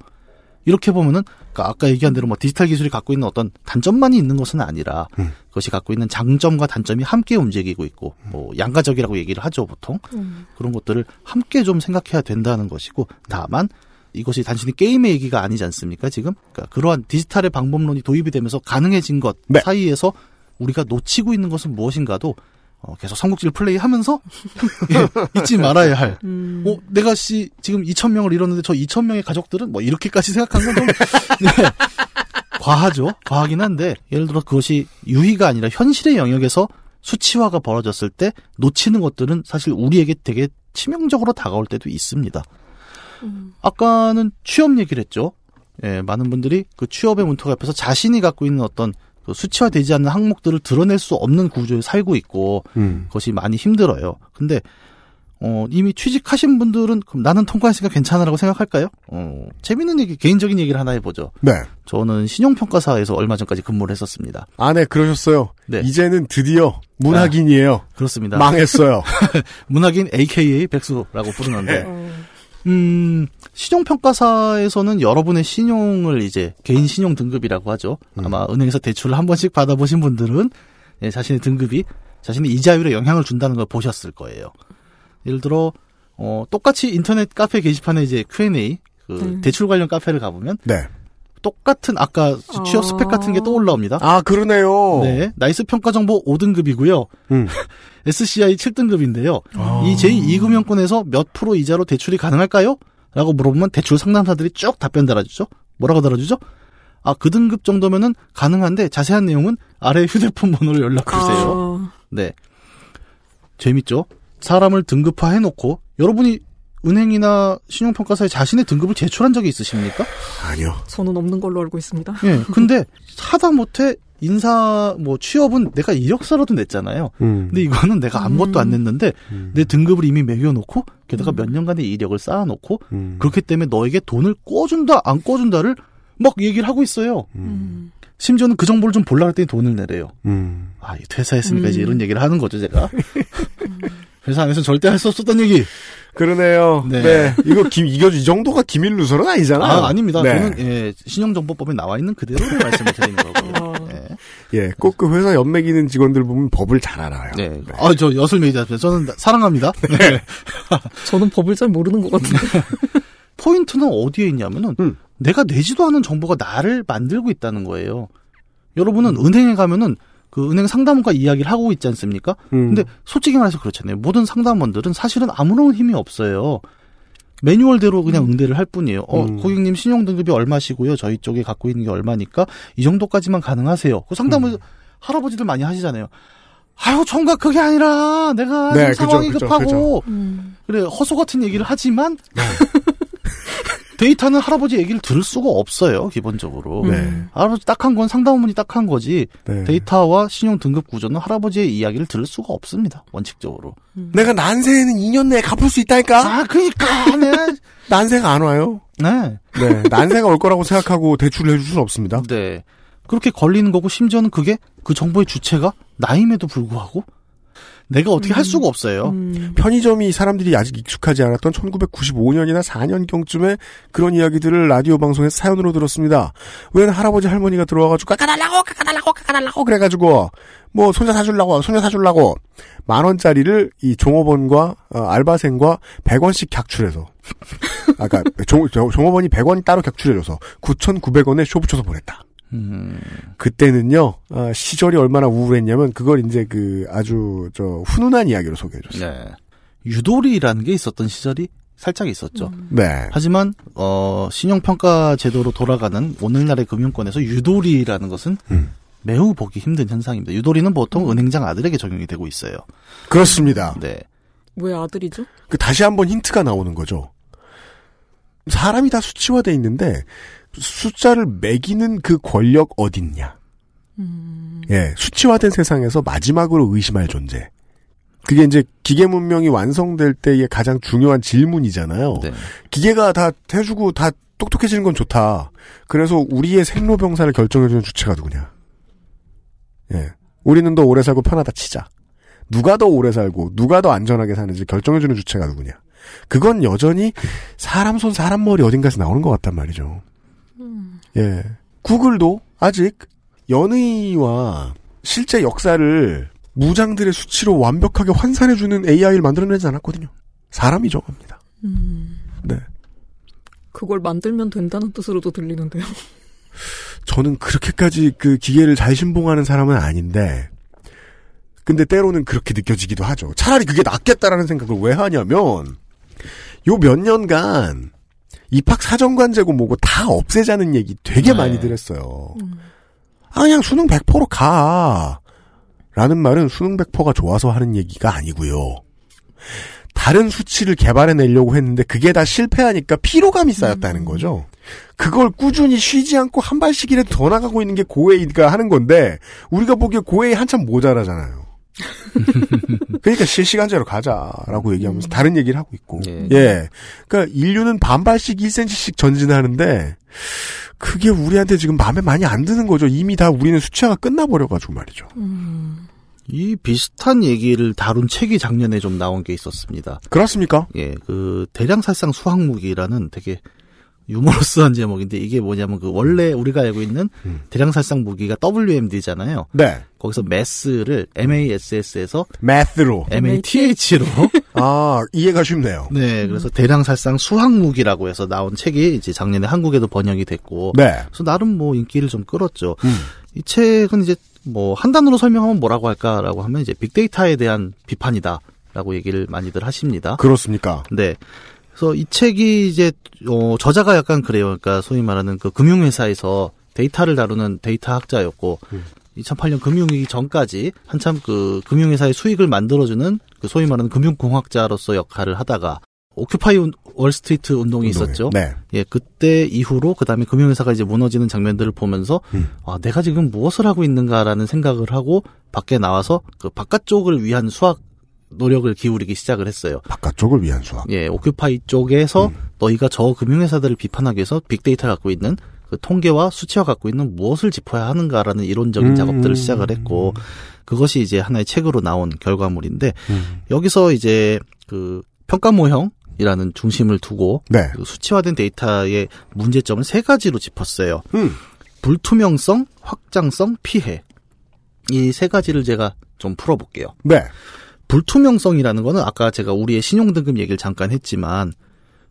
이렇게 보면은 그러니까 아까 얘기한 대로 뭐 디지털 기술이 갖고 있는 어떤 단점만이 있는 것은 아니라 음. 그것이 갖고 있는 장점과 단점이 함께 움직이고 있고 뭐 양가적이라고 얘기를 하죠 보통 음. 그런 것들을 함께 좀 생각해야 된다는 것이고 다만 이것이 단순히 게임의 얘기가 아니지 않습니까 지금 그러니까 그러한 디지털의 방법론이 도입이 되면서 가능해진 것 네. 사이에서 우리가 놓치고 있는 것은 무엇인가도 어, 계속 삼국지를 플레이하면서 예, 잊지 말아야 할. 음. 어, 내가 씨 지금 2천 명을 잃었는데 저 2천 명의 가족들은 뭐 이렇게까지 생각한 건 좀 네, 과하죠. 과하긴 한데 예를 들어 그것이 유희가 아니라 현실의 영역에서 수치화가 벌어졌을 때 놓치는 것들은 사실 우리에게 되게 치명적으로 다가올 때도 있습니다. 음. 아까는 취업 얘기를 했죠. 예, 많은 분들이 그 취업의 문턱 앞에서 자신이 갖고 있는 어떤 그 수치화되지 않는 항목들을 드러낼 수 없는 구조에 살고 있고 음. 그것이 많이 힘들어요. 근데 어, 이미 취직하신 분들은 그럼 나는 통과했으니까 괜찮으라고 생각할까요? 어, 재밌는 얘기, 개인적인 얘기를 하나 해보죠. 네. 저는 신용평가사에서 얼마 전까지 근무를 했었습니다. 아, 네, 그러셨어요. 네. 이제는 드디어 문학인이에요. 그렇습니다. 망했어요. 문학인 AKA 백수라고 부르는데, 네. 음, 신용평가사에서는 여러분의 신용을 이제 개인 신용 등급이라고 하죠. 음. 아마 은행에서 대출을 한 번씩 받아보신 분들은 예, 자신의 등급이 자신의 이자율에 영향을 준다는 걸 보셨을 거예요. 예를 들어, 어, 똑같이 인터넷 카페 게시판에 이제 Q&A, 그 네. 대출 관련 카페를 가보면 네. 똑같은 아까 취업 아. 스펙 같은 게 또 올라옵니다. 아, 그러네요. 네, 나이스 평가 정보 5등급이고요. 음. SCI 7등급인데요. 아. 이 제2금융권에서 몇 프로 이자로 대출이 가능할까요? 라고 물어보면 대출 상담사들이 쭉 답변 달아주죠. 뭐라고 달아주죠? 아, 그 등급 정도면은 가능한데 자세한 내용은 아래 휴대폰 번호로 연락 주세요. 아, 네. 재밌죠? 사람을 등급화 해놓고 여러분이 은행이나 신용평가사에 자신의 등급을 제출한 적이 있으십니까? 아니요. 저는 없는 걸로 알고 있습니다. 예. 근데 하다 못해 인사 뭐 취업은 내가 이력서라도 냈잖아요. 음. 근데 이거는 내가 아무것도 안 냈는데 음. 내 등급을 이미 매겨놓고 게다가 몇 년간의 이력을 쌓아놓고 음. 그렇기 때문에 너에게 돈을 꿔준다 안 꿔준다를 막 얘기를 하고 있어요. 음. 심지어는 그 정보를 좀 보려고 했더니 돈을 내래요. 음. 아, 이 퇴사했으니까 음. 이제 이런 얘기를 하는 거죠, 제가. 회사 안에서 절대 할 수 없었던 얘기. 그러네요. 네. 네. 이거 김, 이거 이 정도가 기밀 누설은 아니잖아요. 아, 아닙니다. 네. 저는 예, 신용정보법에 나와 있는 그대로를 말씀을 드리는 거고요. 아. 예. 예, 꼭 그 회사 연맥이는 직원들 보면 법을 잘 알아요. 네. 아, 저 여슬 메이저입니다. 저는 사랑합니다. 네. 저는 법을 잘 모르는 것 같은데. 포인트는 어디에 있냐면은 음. 내가 내지도 않은 정보가 나를 만들고 있다는 거예요. 여러분은 은행에 가면은 그 은행 상담원과 이야기를 하고 있지 않습니까? 음. 근데 솔직히 말해서 그렇잖아요. 모든 상담원들은 사실은 아무런 힘이 없어요. 매뉴얼대로 그냥 응대를 할 뿐이에요. 어, 음. 고객님 신용 등급이 얼마시고요. 저희 쪽에 갖고 있는 게 얼마니까 이 정도까지만 가능하세요. 그 상담을 음. 할아버지들 많이 하시잖아요. 아유, 총각 그게 아니라 내가 네, 지금 그죠, 상황이 그죠, 급하고 음. 그래 허소 같은 얘기를 하지만 네. 데이터는 할아버지 얘기를 들을 수가 없어요 기본적으로 네. 할아버지 딱한 건 상담원이 딱한 거지 네. 데이터와 신용 등급 구조는 할아버지의 이야기를 들을 수가 없습니다 원칙적으로 내가 난세에는 2년 내에 갚을 수 있다니까? 아 그니까 네. 난세가 안 와요. 네. 네. 난세가 올 거라고 생각하고 대출을 해줄 수는 없습니다. 네 그렇게 걸리는 거고 심지어는 그게 그 정보의 주체가 나임에도 불구하고 내가 어떻게 할 수가 없어요 음. 편의점이 사람들이 아직 익숙하지 않았던 1995년이나 4년경쯤에 그런 이야기들을 라디오 방송에서 사연으로 들었습니다. 웬 할아버지 할머니가 들어와가지고 깎아달라고 깎아달라고 깎아달라고 그래가지고 뭐 소녀 사주려고 소녀 사주려고 만 원짜리를 이 종업원과 어, 알바생과 100원씩 객출해서 아까 종, 종- 종업원이 100원 따로 객출해줘서 9,900원에 쇼 붙여서 보냈다. 음, 그때는요 어, 시절이 얼마나 우울했냐면 그걸 이제 그 아주 저 훈훈한 이야기로 소개해줬어요. 네 유도리라는 게 있었던 시절이 살짝 있었죠 네. 하지만 어 신용평가 제도로 돌아가는 오늘날의 금융권에서 유도리라는 것은 음. 매우 보기 힘든 현상입니다. 유도리는 보통 은행장 아들에게 적용이 되고 있어요. 그렇습니다. 네. 왜 아들이죠? 그 다시 한번 힌트가 나오는 거죠. 사람이 다 수치화돼 있는데 숫자를 매기는 그 권력 어딨냐? 음. 예, 수치화된 세상에서 마지막으로 의심할 존재. 그게 이제 기계 문명이 완성될 때의 가장 중요한 질문이잖아요. 네. 기계가 다 해주고 다 똑똑해지는 건 좋다. 그래서 우리의 생로병사를 결정해주는 주체가 누구냐? 예, 우리는 더 오래 살고 편하다 치자. 누가 더 오래 살고 누가 더 안전하게 사는지 결정해주는 주체가 누구냐? 그건 여전히 사람 손 사람 머리 어딘가에서 나오는 것 같단 말이죠. 예, 구글도 아직 연의와 실제 역사를 무장들의 수치로 완벽하게 환산해주는 AI를 만들어내지 않았거든요. 사람이 저겁니다. 음. 네. 그걸 만들면 된다는 뜻으로도 들리는데요. 저는 그렇게까지 그 기계를 잘 신봉하는 사람은 아닌데, 근데 때로는 그렇게 느껴지기도 하죠. 차라리 그게 낫겠다라는 생각을 왜 하냐면, 요 몇 년간 입학 사정관제고 뭐고 다 없애자는 얘기 되게 네. 많이 들었어요. 아, 그냥 수능 100%로 가. 라는 말은 수능 100%가 좋아서 하는 얘기가 아니고요. 다른 수치를 개발해내려고 했는데 그게 다 실패하니까 피로감이 쌓였다는 거죠. 그걸 꾸준히 쉬지 않고 한 발씩이라도 더 나가고 있는 게 고웨이가 하는 건데 우리가 보기에 고웨이 한참 모자라잖아요. 그러니까 실시간제로 가자라고 얘기하면서 다른 얘기를 하고 있고. 예. 그러니까 인류는 반발씩 1cm씩 전진하는데 그게 우리한테 지금 마음에 많이 안 드는 거죠. 이미 다 우리는 수치화가 끝나버려가지고 말이죠. 이 비슷한 얘기를 다룬 책이 작년에 좀 나온 게 있었습니다. 그렇습니까? 예, 그 대량살상 수학무기라는 되게 유머러스한 제목인데 이게 뭐냐면 그 원래 우리가 알고 있는 대량 살상 무기가 WMD잖아요. 네. 거기서 mass를 MASS에서 math로 MATH로 아 이해가 쉽네요. 네, 그래서 대량 살상 수학 무기라고 해서 나온 책이 이제 작년에 한국에도 번역이 됐고, 네. 그래서 나름 뭐 인기를 좀 끌었죠. 이 책은 이제 뭐 한 단어로 설명하면 뭐라고 할까라고 하면 이제 빅데이터에 대한 비판이다라고 얘기를 많이들 하십니다. 그렇습니까? 네. 그래서 이 책이 이제 어 저자가 약간 그래요. 그러니까 소위 말하는 그 금융회사에서 데이터를 다루는 데이터 학자였고 2008년 금융위기 전까지 한참 그 금융회사의 수익을 만들어주는 그 소위 말하는 금융공학자로서 역할을 하다가 Occupy 운- 월스트리트 운동이 있었죠. 네. 예, 그때 이후로 그다음에 금융회사가 이제 무너지는 장면들을 보면서 아, 내가 지금 무엇을 하고 있는가라는 생각을 하고 밖에 나와서 그 바깥쪽을 위한 수학 노력을 기울이기 시작을 했어요. 바깥쪽을 위한 수학. 예, 오큐파이 쪽에서 너희가 저 금융회사들을 비판하기 위해서 빅데이터를 갖고 있는 그 통계와 수치와 갖고 있는 무엇을 짚어야 하는가라는 이론적인 음. 작업들을 시작을 했고 그것이 이제 하나의 책으로 나온 결과물인데 음. 여기서 이제 그 평가 모형 이라는 중심을 두고 네. 그 수치화된 데이터의 문제점을 세 가지로 짚었어요. 음. 불투명성, 확장성, 피해. 이 세 가지를 제가 좀 풀어볼게요. 네. 불투명성이라는 거는 아까 제가 우리의 신용등급 얘기를 잠깐 했지만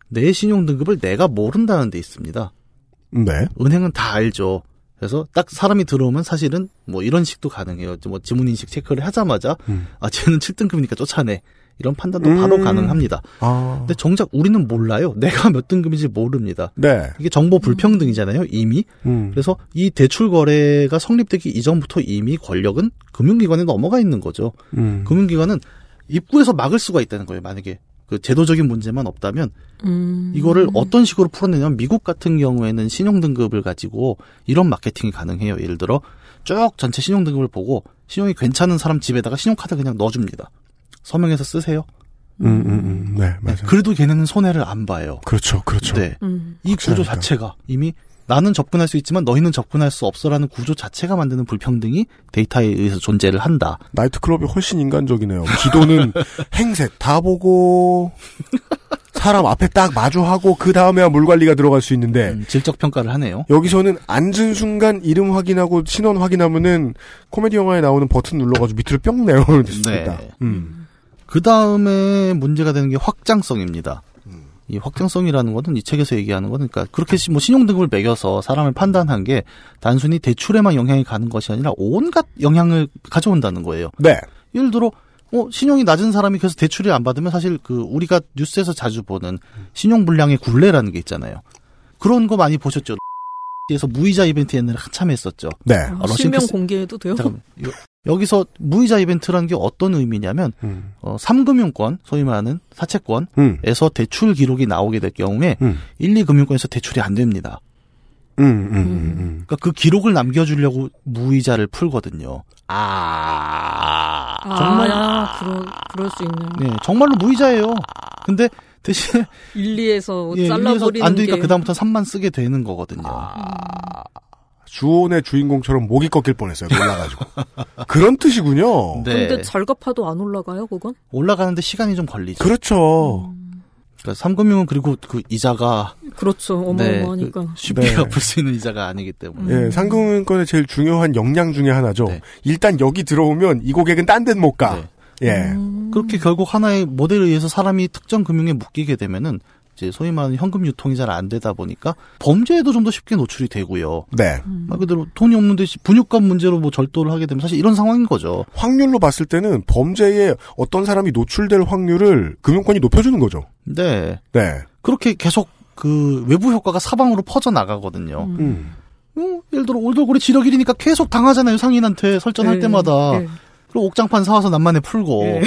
내 신용등급을 내가 모른다는 데 있습니다. 네. 은행은 다 알죠. 그래서 딱 사람이 들어오면 사실은 뭐 이런 식도 가능해요. 뭐 지문인식 체크를 하자마자 아 쟤는 7등급이니까 쫓아내. 이런 판단도 바로 음. 가능합니다. 아. 근데 정작 우리는 몰라요. 내가 몇 등급인지 모릅니다. 네. 이게 정보 불평등이잖아요, 이미. 음. 그래서 이 대출 거래가 성립되기 이전부터 이미 권력은 금융기관에 넘어가 있는 거죠. 음. 금융기관은 입구에서 막을 수가 있다는 거예요. 만약에 그 제도적인 문제만 없다면 음. 이거를 어떤 식으로 풀어내냐면 미국 같은 경우에는 신용 등급을 가지고 이런 마케팅이 가능해요. 예를 들어 쭉 전체 신용 등급을 보고 신용이 괜찮은 사람 집에다가 신용카드 그냥 넣어줍니다. 서명해서 쓰세요. 음, 음, 음. 네, 맞아요. 그래도 걔네는 손해를 안 봐요. 그렇죠, 그렇죠. 네. 음. 이 구조 확실하니까. 자체가 이미 나는 접근할 수 있지만 너희는 접근할 수 없어라는 구조 자체가 만드는 불평등이 데이터에 의해서 존재를 한다. 나이트클럽이 훨씬 인간적이네요. 기도는 행색 다 보고 사람 앞에 딱 마주하고 그 다음에야 물 관리가 들어갈 수 있는데 음, 질적 평가를 하네요. 여기서는 앉은 순간 이름 확인하고 신원 확인하면은 코미디 영화에 나오는 버튼 눌러가지고 밑으로 뿅 내려오는. 네. 음. 그 다음에 문제가 되는 게 확장성입니다. 이 확장성이라는 것은 이 책에서 얘기하는 거는 그러니까 그렇게 시- 뭐 신용등급을 매겨서 사람을 판단한 게 단순히 대출에만 영향이 가는 것이 아니라 온갖 영향을 가져온다는 거예요. 네. 예를 들어 어, 신용이 낮은 사람이 계속 대출을 안 받으면 사실 그 우리가 뉴스에서 자주 보는 신용 불량의 굴레라는 게 있잖아요. 그런 거 많이 보셨죠? 에서 무이자 이벤트 옛날에 한참 했었죠. 네. 아, 러시안 실명 캐스- 공개해도 돼요? 잠깐만. 요- 여기서 무이자 이벤트라는 게 어떤 의미냐면 음. 어, 3금융권, 소위 말하는 사채권에서 대출 기록이 나오게 될 경우에 음. 1, 2금융권에서 대출이 안 됩니다. 음, 음, 음, 그러니까 그 기록을 남겨주려고 무이자를 풀거든요. 아, 정말- 그러, 그럴 수 있네요. 네, 정말로 무이자예요. 근데 대신에 1, 2에서 예, 잘라버리는 안 되니까 게 그 다음부터 3만 쓰게 되는 거거든요. 주온의 주인공처럼 목이 꺾일 뻔했어요. 놀라가지고. 그런 뜻이군요. 네. 근데 절갑파도 안 올라가요, 그건? 올라가는데 시간이 좀 걸리죠. 그렇죠. 그러니까 3금융은 그리고 그 이자가 그렇죠. 네, 어마어마하니까. 그 쉽게 네. 갚을 수 있는 이자가 아니기 때문에. 예, 상금권의 제일 중요한 역량 중에 하나죠. 일단 여기 들어오면 이 고객은 딴 데는 못 가. 예. 음. 그렇게 결국 하나의 모델에 의해서 사람이 특정 금융에 묶이게 되면은 이제 소위 말하는 현금 유통이 잘 안 되다 보니까 범죄에도 좀 더 쉽게 노출이 되고요. 네. 말 그대로 돈이 없는데 시- 분유값 문제로 뭐 절도를 하게 되면 사실 이런 상황인 거죠. 확률로 봤을 때는 범죄에 어떤 사람이 노출될 확률을 금융권이 높여주는 거죠. 네. 네. 그렇게 계속 그 외부 효과가 사방으로 퍼져 나가거든요. 음. 어, 예를 들어 올돌고래 지력 1이니까 계속 당하잖아요 상인한테 설전할 네, 때마다. 네. 그리고 옥장판 사와서 난만에 풀고 예.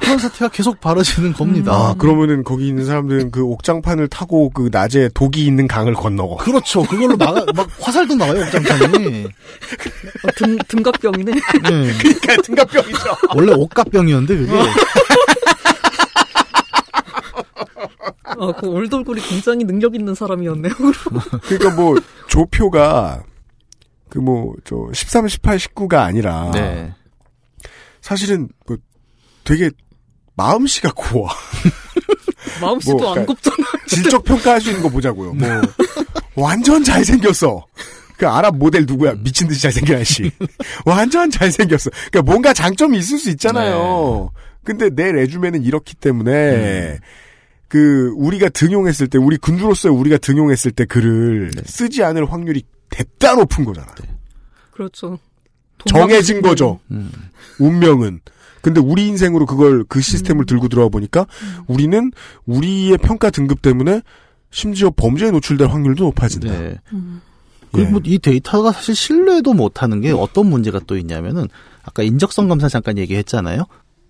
그런 사태가 계속 벌어지는 겁니다. 아, 그러면은 거기 있는 사람들은 그 옥장판을 타고 그 낮에 독이 있는 강을 건너고. 그렇죠. 그걸로 나가 막 화살도 나와요 옥장판이. 어, 등 등갑병이네. 네. 그러니까 등갑병이죠. 원래 옥갑병이었는데 그게 아, 그 올돌굴이 굉장히 능력 있는 사람이었네요. 그러니까 뭐 조표가 그 뭐 저 13, 18, 19가 아니라 네. 사실은 뭐 되게 마음씨가 고와. 마음씨도 뭐, 안 그러니까 곱잖아. 질적 평가할 수 있는 거 보자고요. 뭐 완전 잘생겼어. 그 아랍 모델 누구야? 미친 듯이 잘생긴 아저씨. 완전 잘생겼어. 그러니까 뭔가 장점이 있을 수 있잖아요. 근데 내 레주메는 이렇기 때문에 그 우리가 등용했을 때 우리 군주로서 우리가 등용했을 때 글을 쓰지 않을 확률이 대따 높은 거잖아. 그렇죠. 정해진 거죠. 음. 운명은. 근데 우리 인생으로 그걸 그 시스템을 들고 들어와 보니까 우리는 우리의 평가 등급 때문에 심지어 범죄에 노출될 확률도 높아진다. 네. 음. 그리고 뭐이 데이터가 사실 신뢰도 못하는 게 어떤 문제가 또 있냐면은 아까 인적성 검사 잠깐 얘기했잖아요.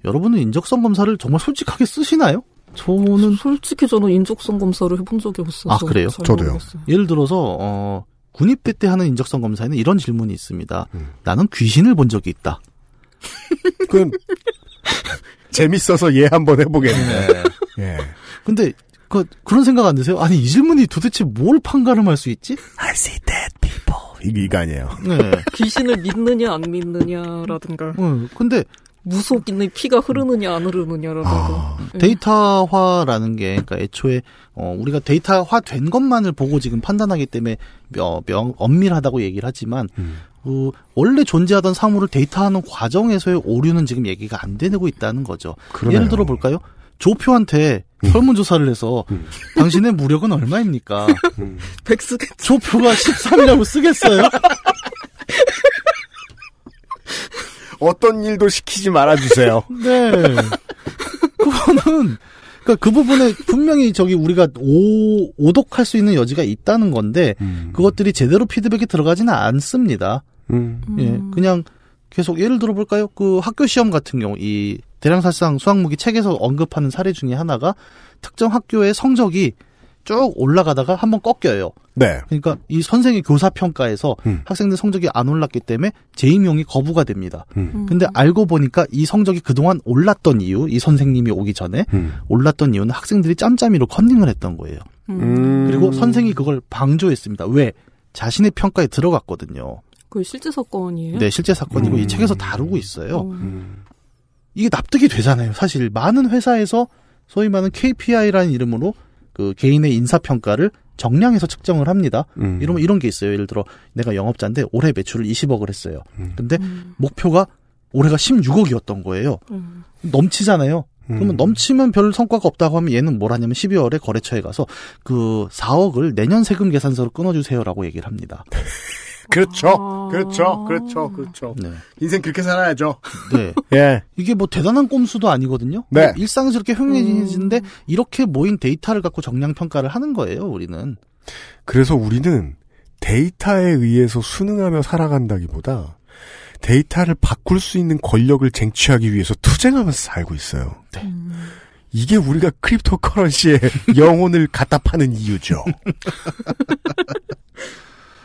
여러분은 인적성 검사를 정말 솔직하게 쓰시나요? 저는 솔직히 저는 인적성 검사를 해본 적이 없어서. 아 그래요? 잘 저도요. 모르겠어요. 예를 들어서 어 군입대 때 하는 인적성 검사에는 이런 질문이 있습니다. 음. 나는 귀신을 본 적이 있다. 그건 재밌어서 얘 한번 해보겠네. 예. 근데 그 그런 생각 안 드세요? 아니 이 질문이 도대체 뭘 판가름할 수 있지? I see dead people. 이게 이거 아니에요. 네. 귀신을 믿느냐 안 믿느냐라든가 어, 근데 무속 있는 피가 흐르느냐 안 흐르느냐라든가. 아, 예. 데이터화라는 게 그러니까 애초에 어 우리가 데이터화 된 것만을 보고 지금 판단하기 때문에 명, 명 엄밀하다고 얘기를 하지만 음. 그 원래 존재하던 사물을 데이터하는 과정에서의 오류는 지금 얘기가 안 되고 있다는 거죠. 그러네요. 예를 들어 볼까요? 조표한테 설문조사를 해서 당신의 무력은 얼마입니까? 백스겠 조표가 13이라고 쓰겠어요? 어떤 일도 시키지 말아주세요. 네. 그거는 그러니까 그 부분에 분명히 저기 우리가 오, 오독할 수 있는 여지가 있다는 건데 그것들이 제대로 피드백이 들어가지는 않습니다. 음. 예, 그냥 계속 예를 들어 볼까요? 그 학교 시험 같은 경우 이 대량살상 수학무기 책에서 언급하는 사례 중에 하나가 특정 학교의 성적이 쭉 올라가다가 한번 꺾여요. 네. 그러니까 이 선생의 교사 평가에서 음. 학생들 성적이 안 올랐기 때문에 재임용이 거부가 됩니다. 음. 근데 알고 보니까 이 성적이 그동안 올랐던 이유, 이 선생님이 오기 전에 음. 올랐던 이유는 학생들이 짬짬이로 컨닝을 했던 거예요. 음. 그리고 선생이 그걸 방조했습니다. 왜? 자신의 평가에 들어갔거든요. 그 실제 사건이에요? 네, 실제 사건이고 음. 이 책에서 다루고 있어요. 어. 음. 이게 납득이 되잖아요. 사실 많은 회사에서 소위 말하는 KPI라는 이름으로 그 개인의 인사 평가를 정량해서 측정을 합니다. 음. 이러면 이런 게 있어요. 예를 들어 내가 영업자인데 올해 매출을 20억을 했어요. 음. 근데 음. 목표가 올해가 16억이었던 거예요. 음. 넘치잖아요. 그러면 음. 넘치면 별 성과가 없다고 하면 얘는 뭘 하냐면 12월에 거래처에 가서 그 4억을 내년 세금 계산서로 끊어주세요라고 얘기를 합니다. 그렇죠. 아. 그렇죠. 그렇죠. 그렇죠. 네. 인생 그렇게 살아야죠. 네. 예. 이게 뭐 대단한 꼼수도 아니거든요. 네. 일상에서 이렇게 흉해지는데 이렇게 모인 데이터를 갖고 정량 평가를 하는 거예요. 우리는. 그래서 우리는 데이터에 의해서 순응하며 살아간다기보다 데이터를 바꿀 수 있는 권력을 쟁취하기 위해서 투쟁하면서 살고 있어요. 음. 이게 우리가 cryptocurrency의 영혼을 갖다 파는 이유죠.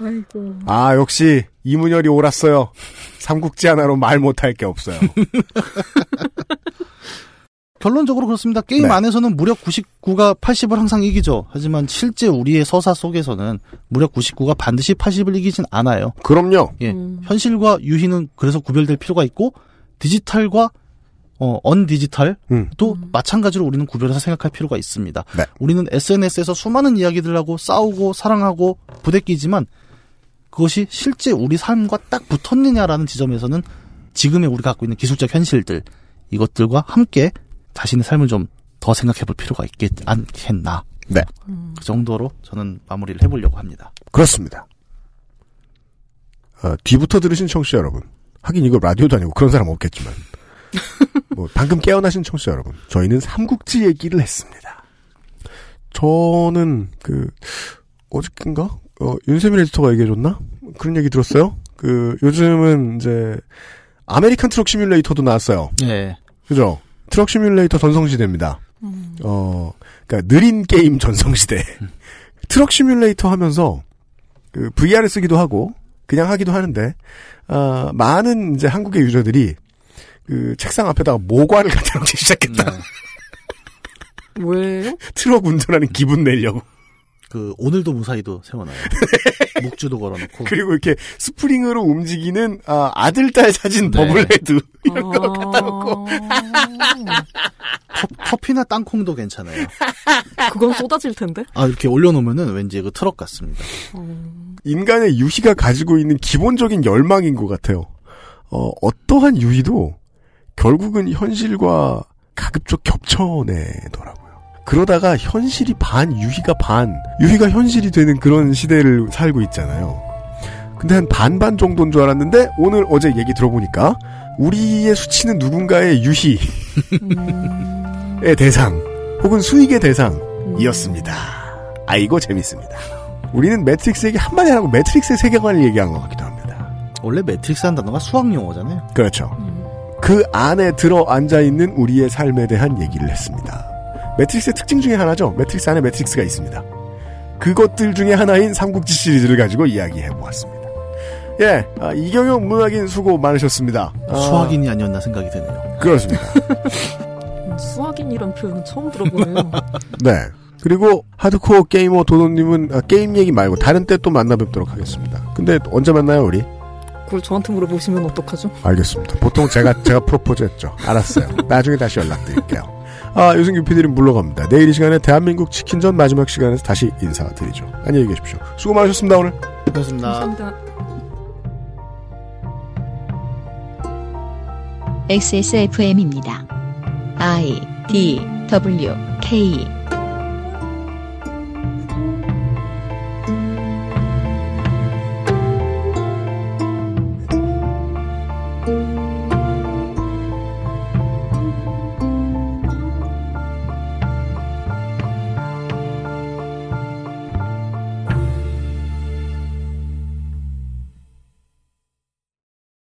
아이고. 아, 역시 이문열이 옳았어요. 삼국지 하나로 말 못할 게 없어요. 결론적으로 그렇습니다. 게임 네. 안에서는 무력 99가 80을 항상 이기죠. 하지만 실제 우리의 서사 속에서는 무력 99가 반드시 80을 이기진 않아요. 그럼요. 예. 음. 현실과 유희는 그래서 구별될 필요가 있고 디지털과 어, 언디지털도 음. 마찬가지로 우리는 구별해서 생각할 필요가 있습니다. 네. 우리는 SNS에서 수많은 이야기들하고 싸우고 사랑하고 부대끼지만 그것이 실제 우리 삶과 딱 붙었느냐라는 지점에서는 지금의 우리가 갖고 있는 기술적 현실들 이것들과 함께 자신의 삶을 좀 더 생각해 볼 필요가 있겠 않겠나. 네. 음. 그 정도로 저는 마무리를 해보려고 합니다. 그렇습니다. 어, 뒤부터 들으신 청취자 여러분. 하긴 이거 라디오도 아니고 그런 사람 없겠지만. 뭐 방금 깨어나신 청취자 여러분. 저희는 삼국지 얘기를 했습니다. 저는 그 어저께인가? 어, 윤세민 에디터가 얘기해줬나? 그런 얘기 들었어요. 그 요즘은 이제 아메리칸 트럭 시뮬레이터도 나왔어요. 네. 그죠? 트럭 시뮬레이터 전성시대입니다. 어, 그니까 느린 게임 전성시대. 트럭 시뮬레이터 하면서 그 VR을 쓰기도 하고 그냥 하기도 하는데 아, 많은 이제 한국의 유저들이 그 책상 앞에다가 모과를 갖다 놓기 시작했다. 왜요? 트럭 운전하는 기분 내려고. 그 오늘도 무사히도 세워놔요. 묵주도 걸어놓고. 그리고 이렇게 스프링으로 움직이는 아, 아들 딸 사진 네. bobblehead 이런 거 갖다 놓고 커피나 땅콩도 괜찮아요. 그건 쏟아질 텐데. 아 이렇게 올려놓으면은 왠지 그 트럭 같습니다. 인간의 유희가 가지고 있는 기본적인 열망인 것 같아요. 어, 어떠한 유희도 결국은 현실과 가급적 겹쳐내더라고요. 그러다가 현실이 반, 유희가 반, 유희가 현실이 되는 그런 시대를 살고 있잖아요. 근데 한 반반 정도인 줄 알았는데 오늘 어제 얘기 들어보니까 우리의 수치는 누군가의 유희의 대상 혹은 수익의 대상이었습니다. 아이고 재밌습니다. 우리는 매트릭스에게 한마디 안 하고 매트릭스의 세계관을 얘기한 것 같기도 합니다. 원래 매트릭스란 단어가 수학 용어잖아요. 그렇죠. 그 안에 들어 앉아 있는 우리의 삶에 대한 얘기를 했습니다. 매트릭스의 특징 중에 하나죠. 매트릭스 안에 매트릭스가 있습니다. 그것들 중에 하나인 삼국지 시리즈를 가지고 이야기해 보았습니다. 예, 아, 이경영 문학인 수고 많으셨습니다. 아, 수학인이 아니었나 생각이 드네요. 그렇습니다. 수학인이란 표현은 처음 들어보네요. 네. 그리고 하드코어 게이머 도도님은 아, 게임 얘기 말고 다른 때 또 만나 뵙도록 하겠습니다. 근데 언제 만나요, 우리? 그걸 저한테 물어보시면 어떡하죠? 알겠습니다. 보통 제가 제가 프로포즈 했죠. 알았어요. 나중에 다시 연락드릴게요. 아, 유승규 PD는 물러갑니다. 내일 이 시간에 대한민국 치킨전 마지막 시간에서 다시 인사드리죠. 안녕히 계십시오. 수고 많으셨습니다, 오늘. 고맙습니다. 감사합니다. XSFM입니다. I D W K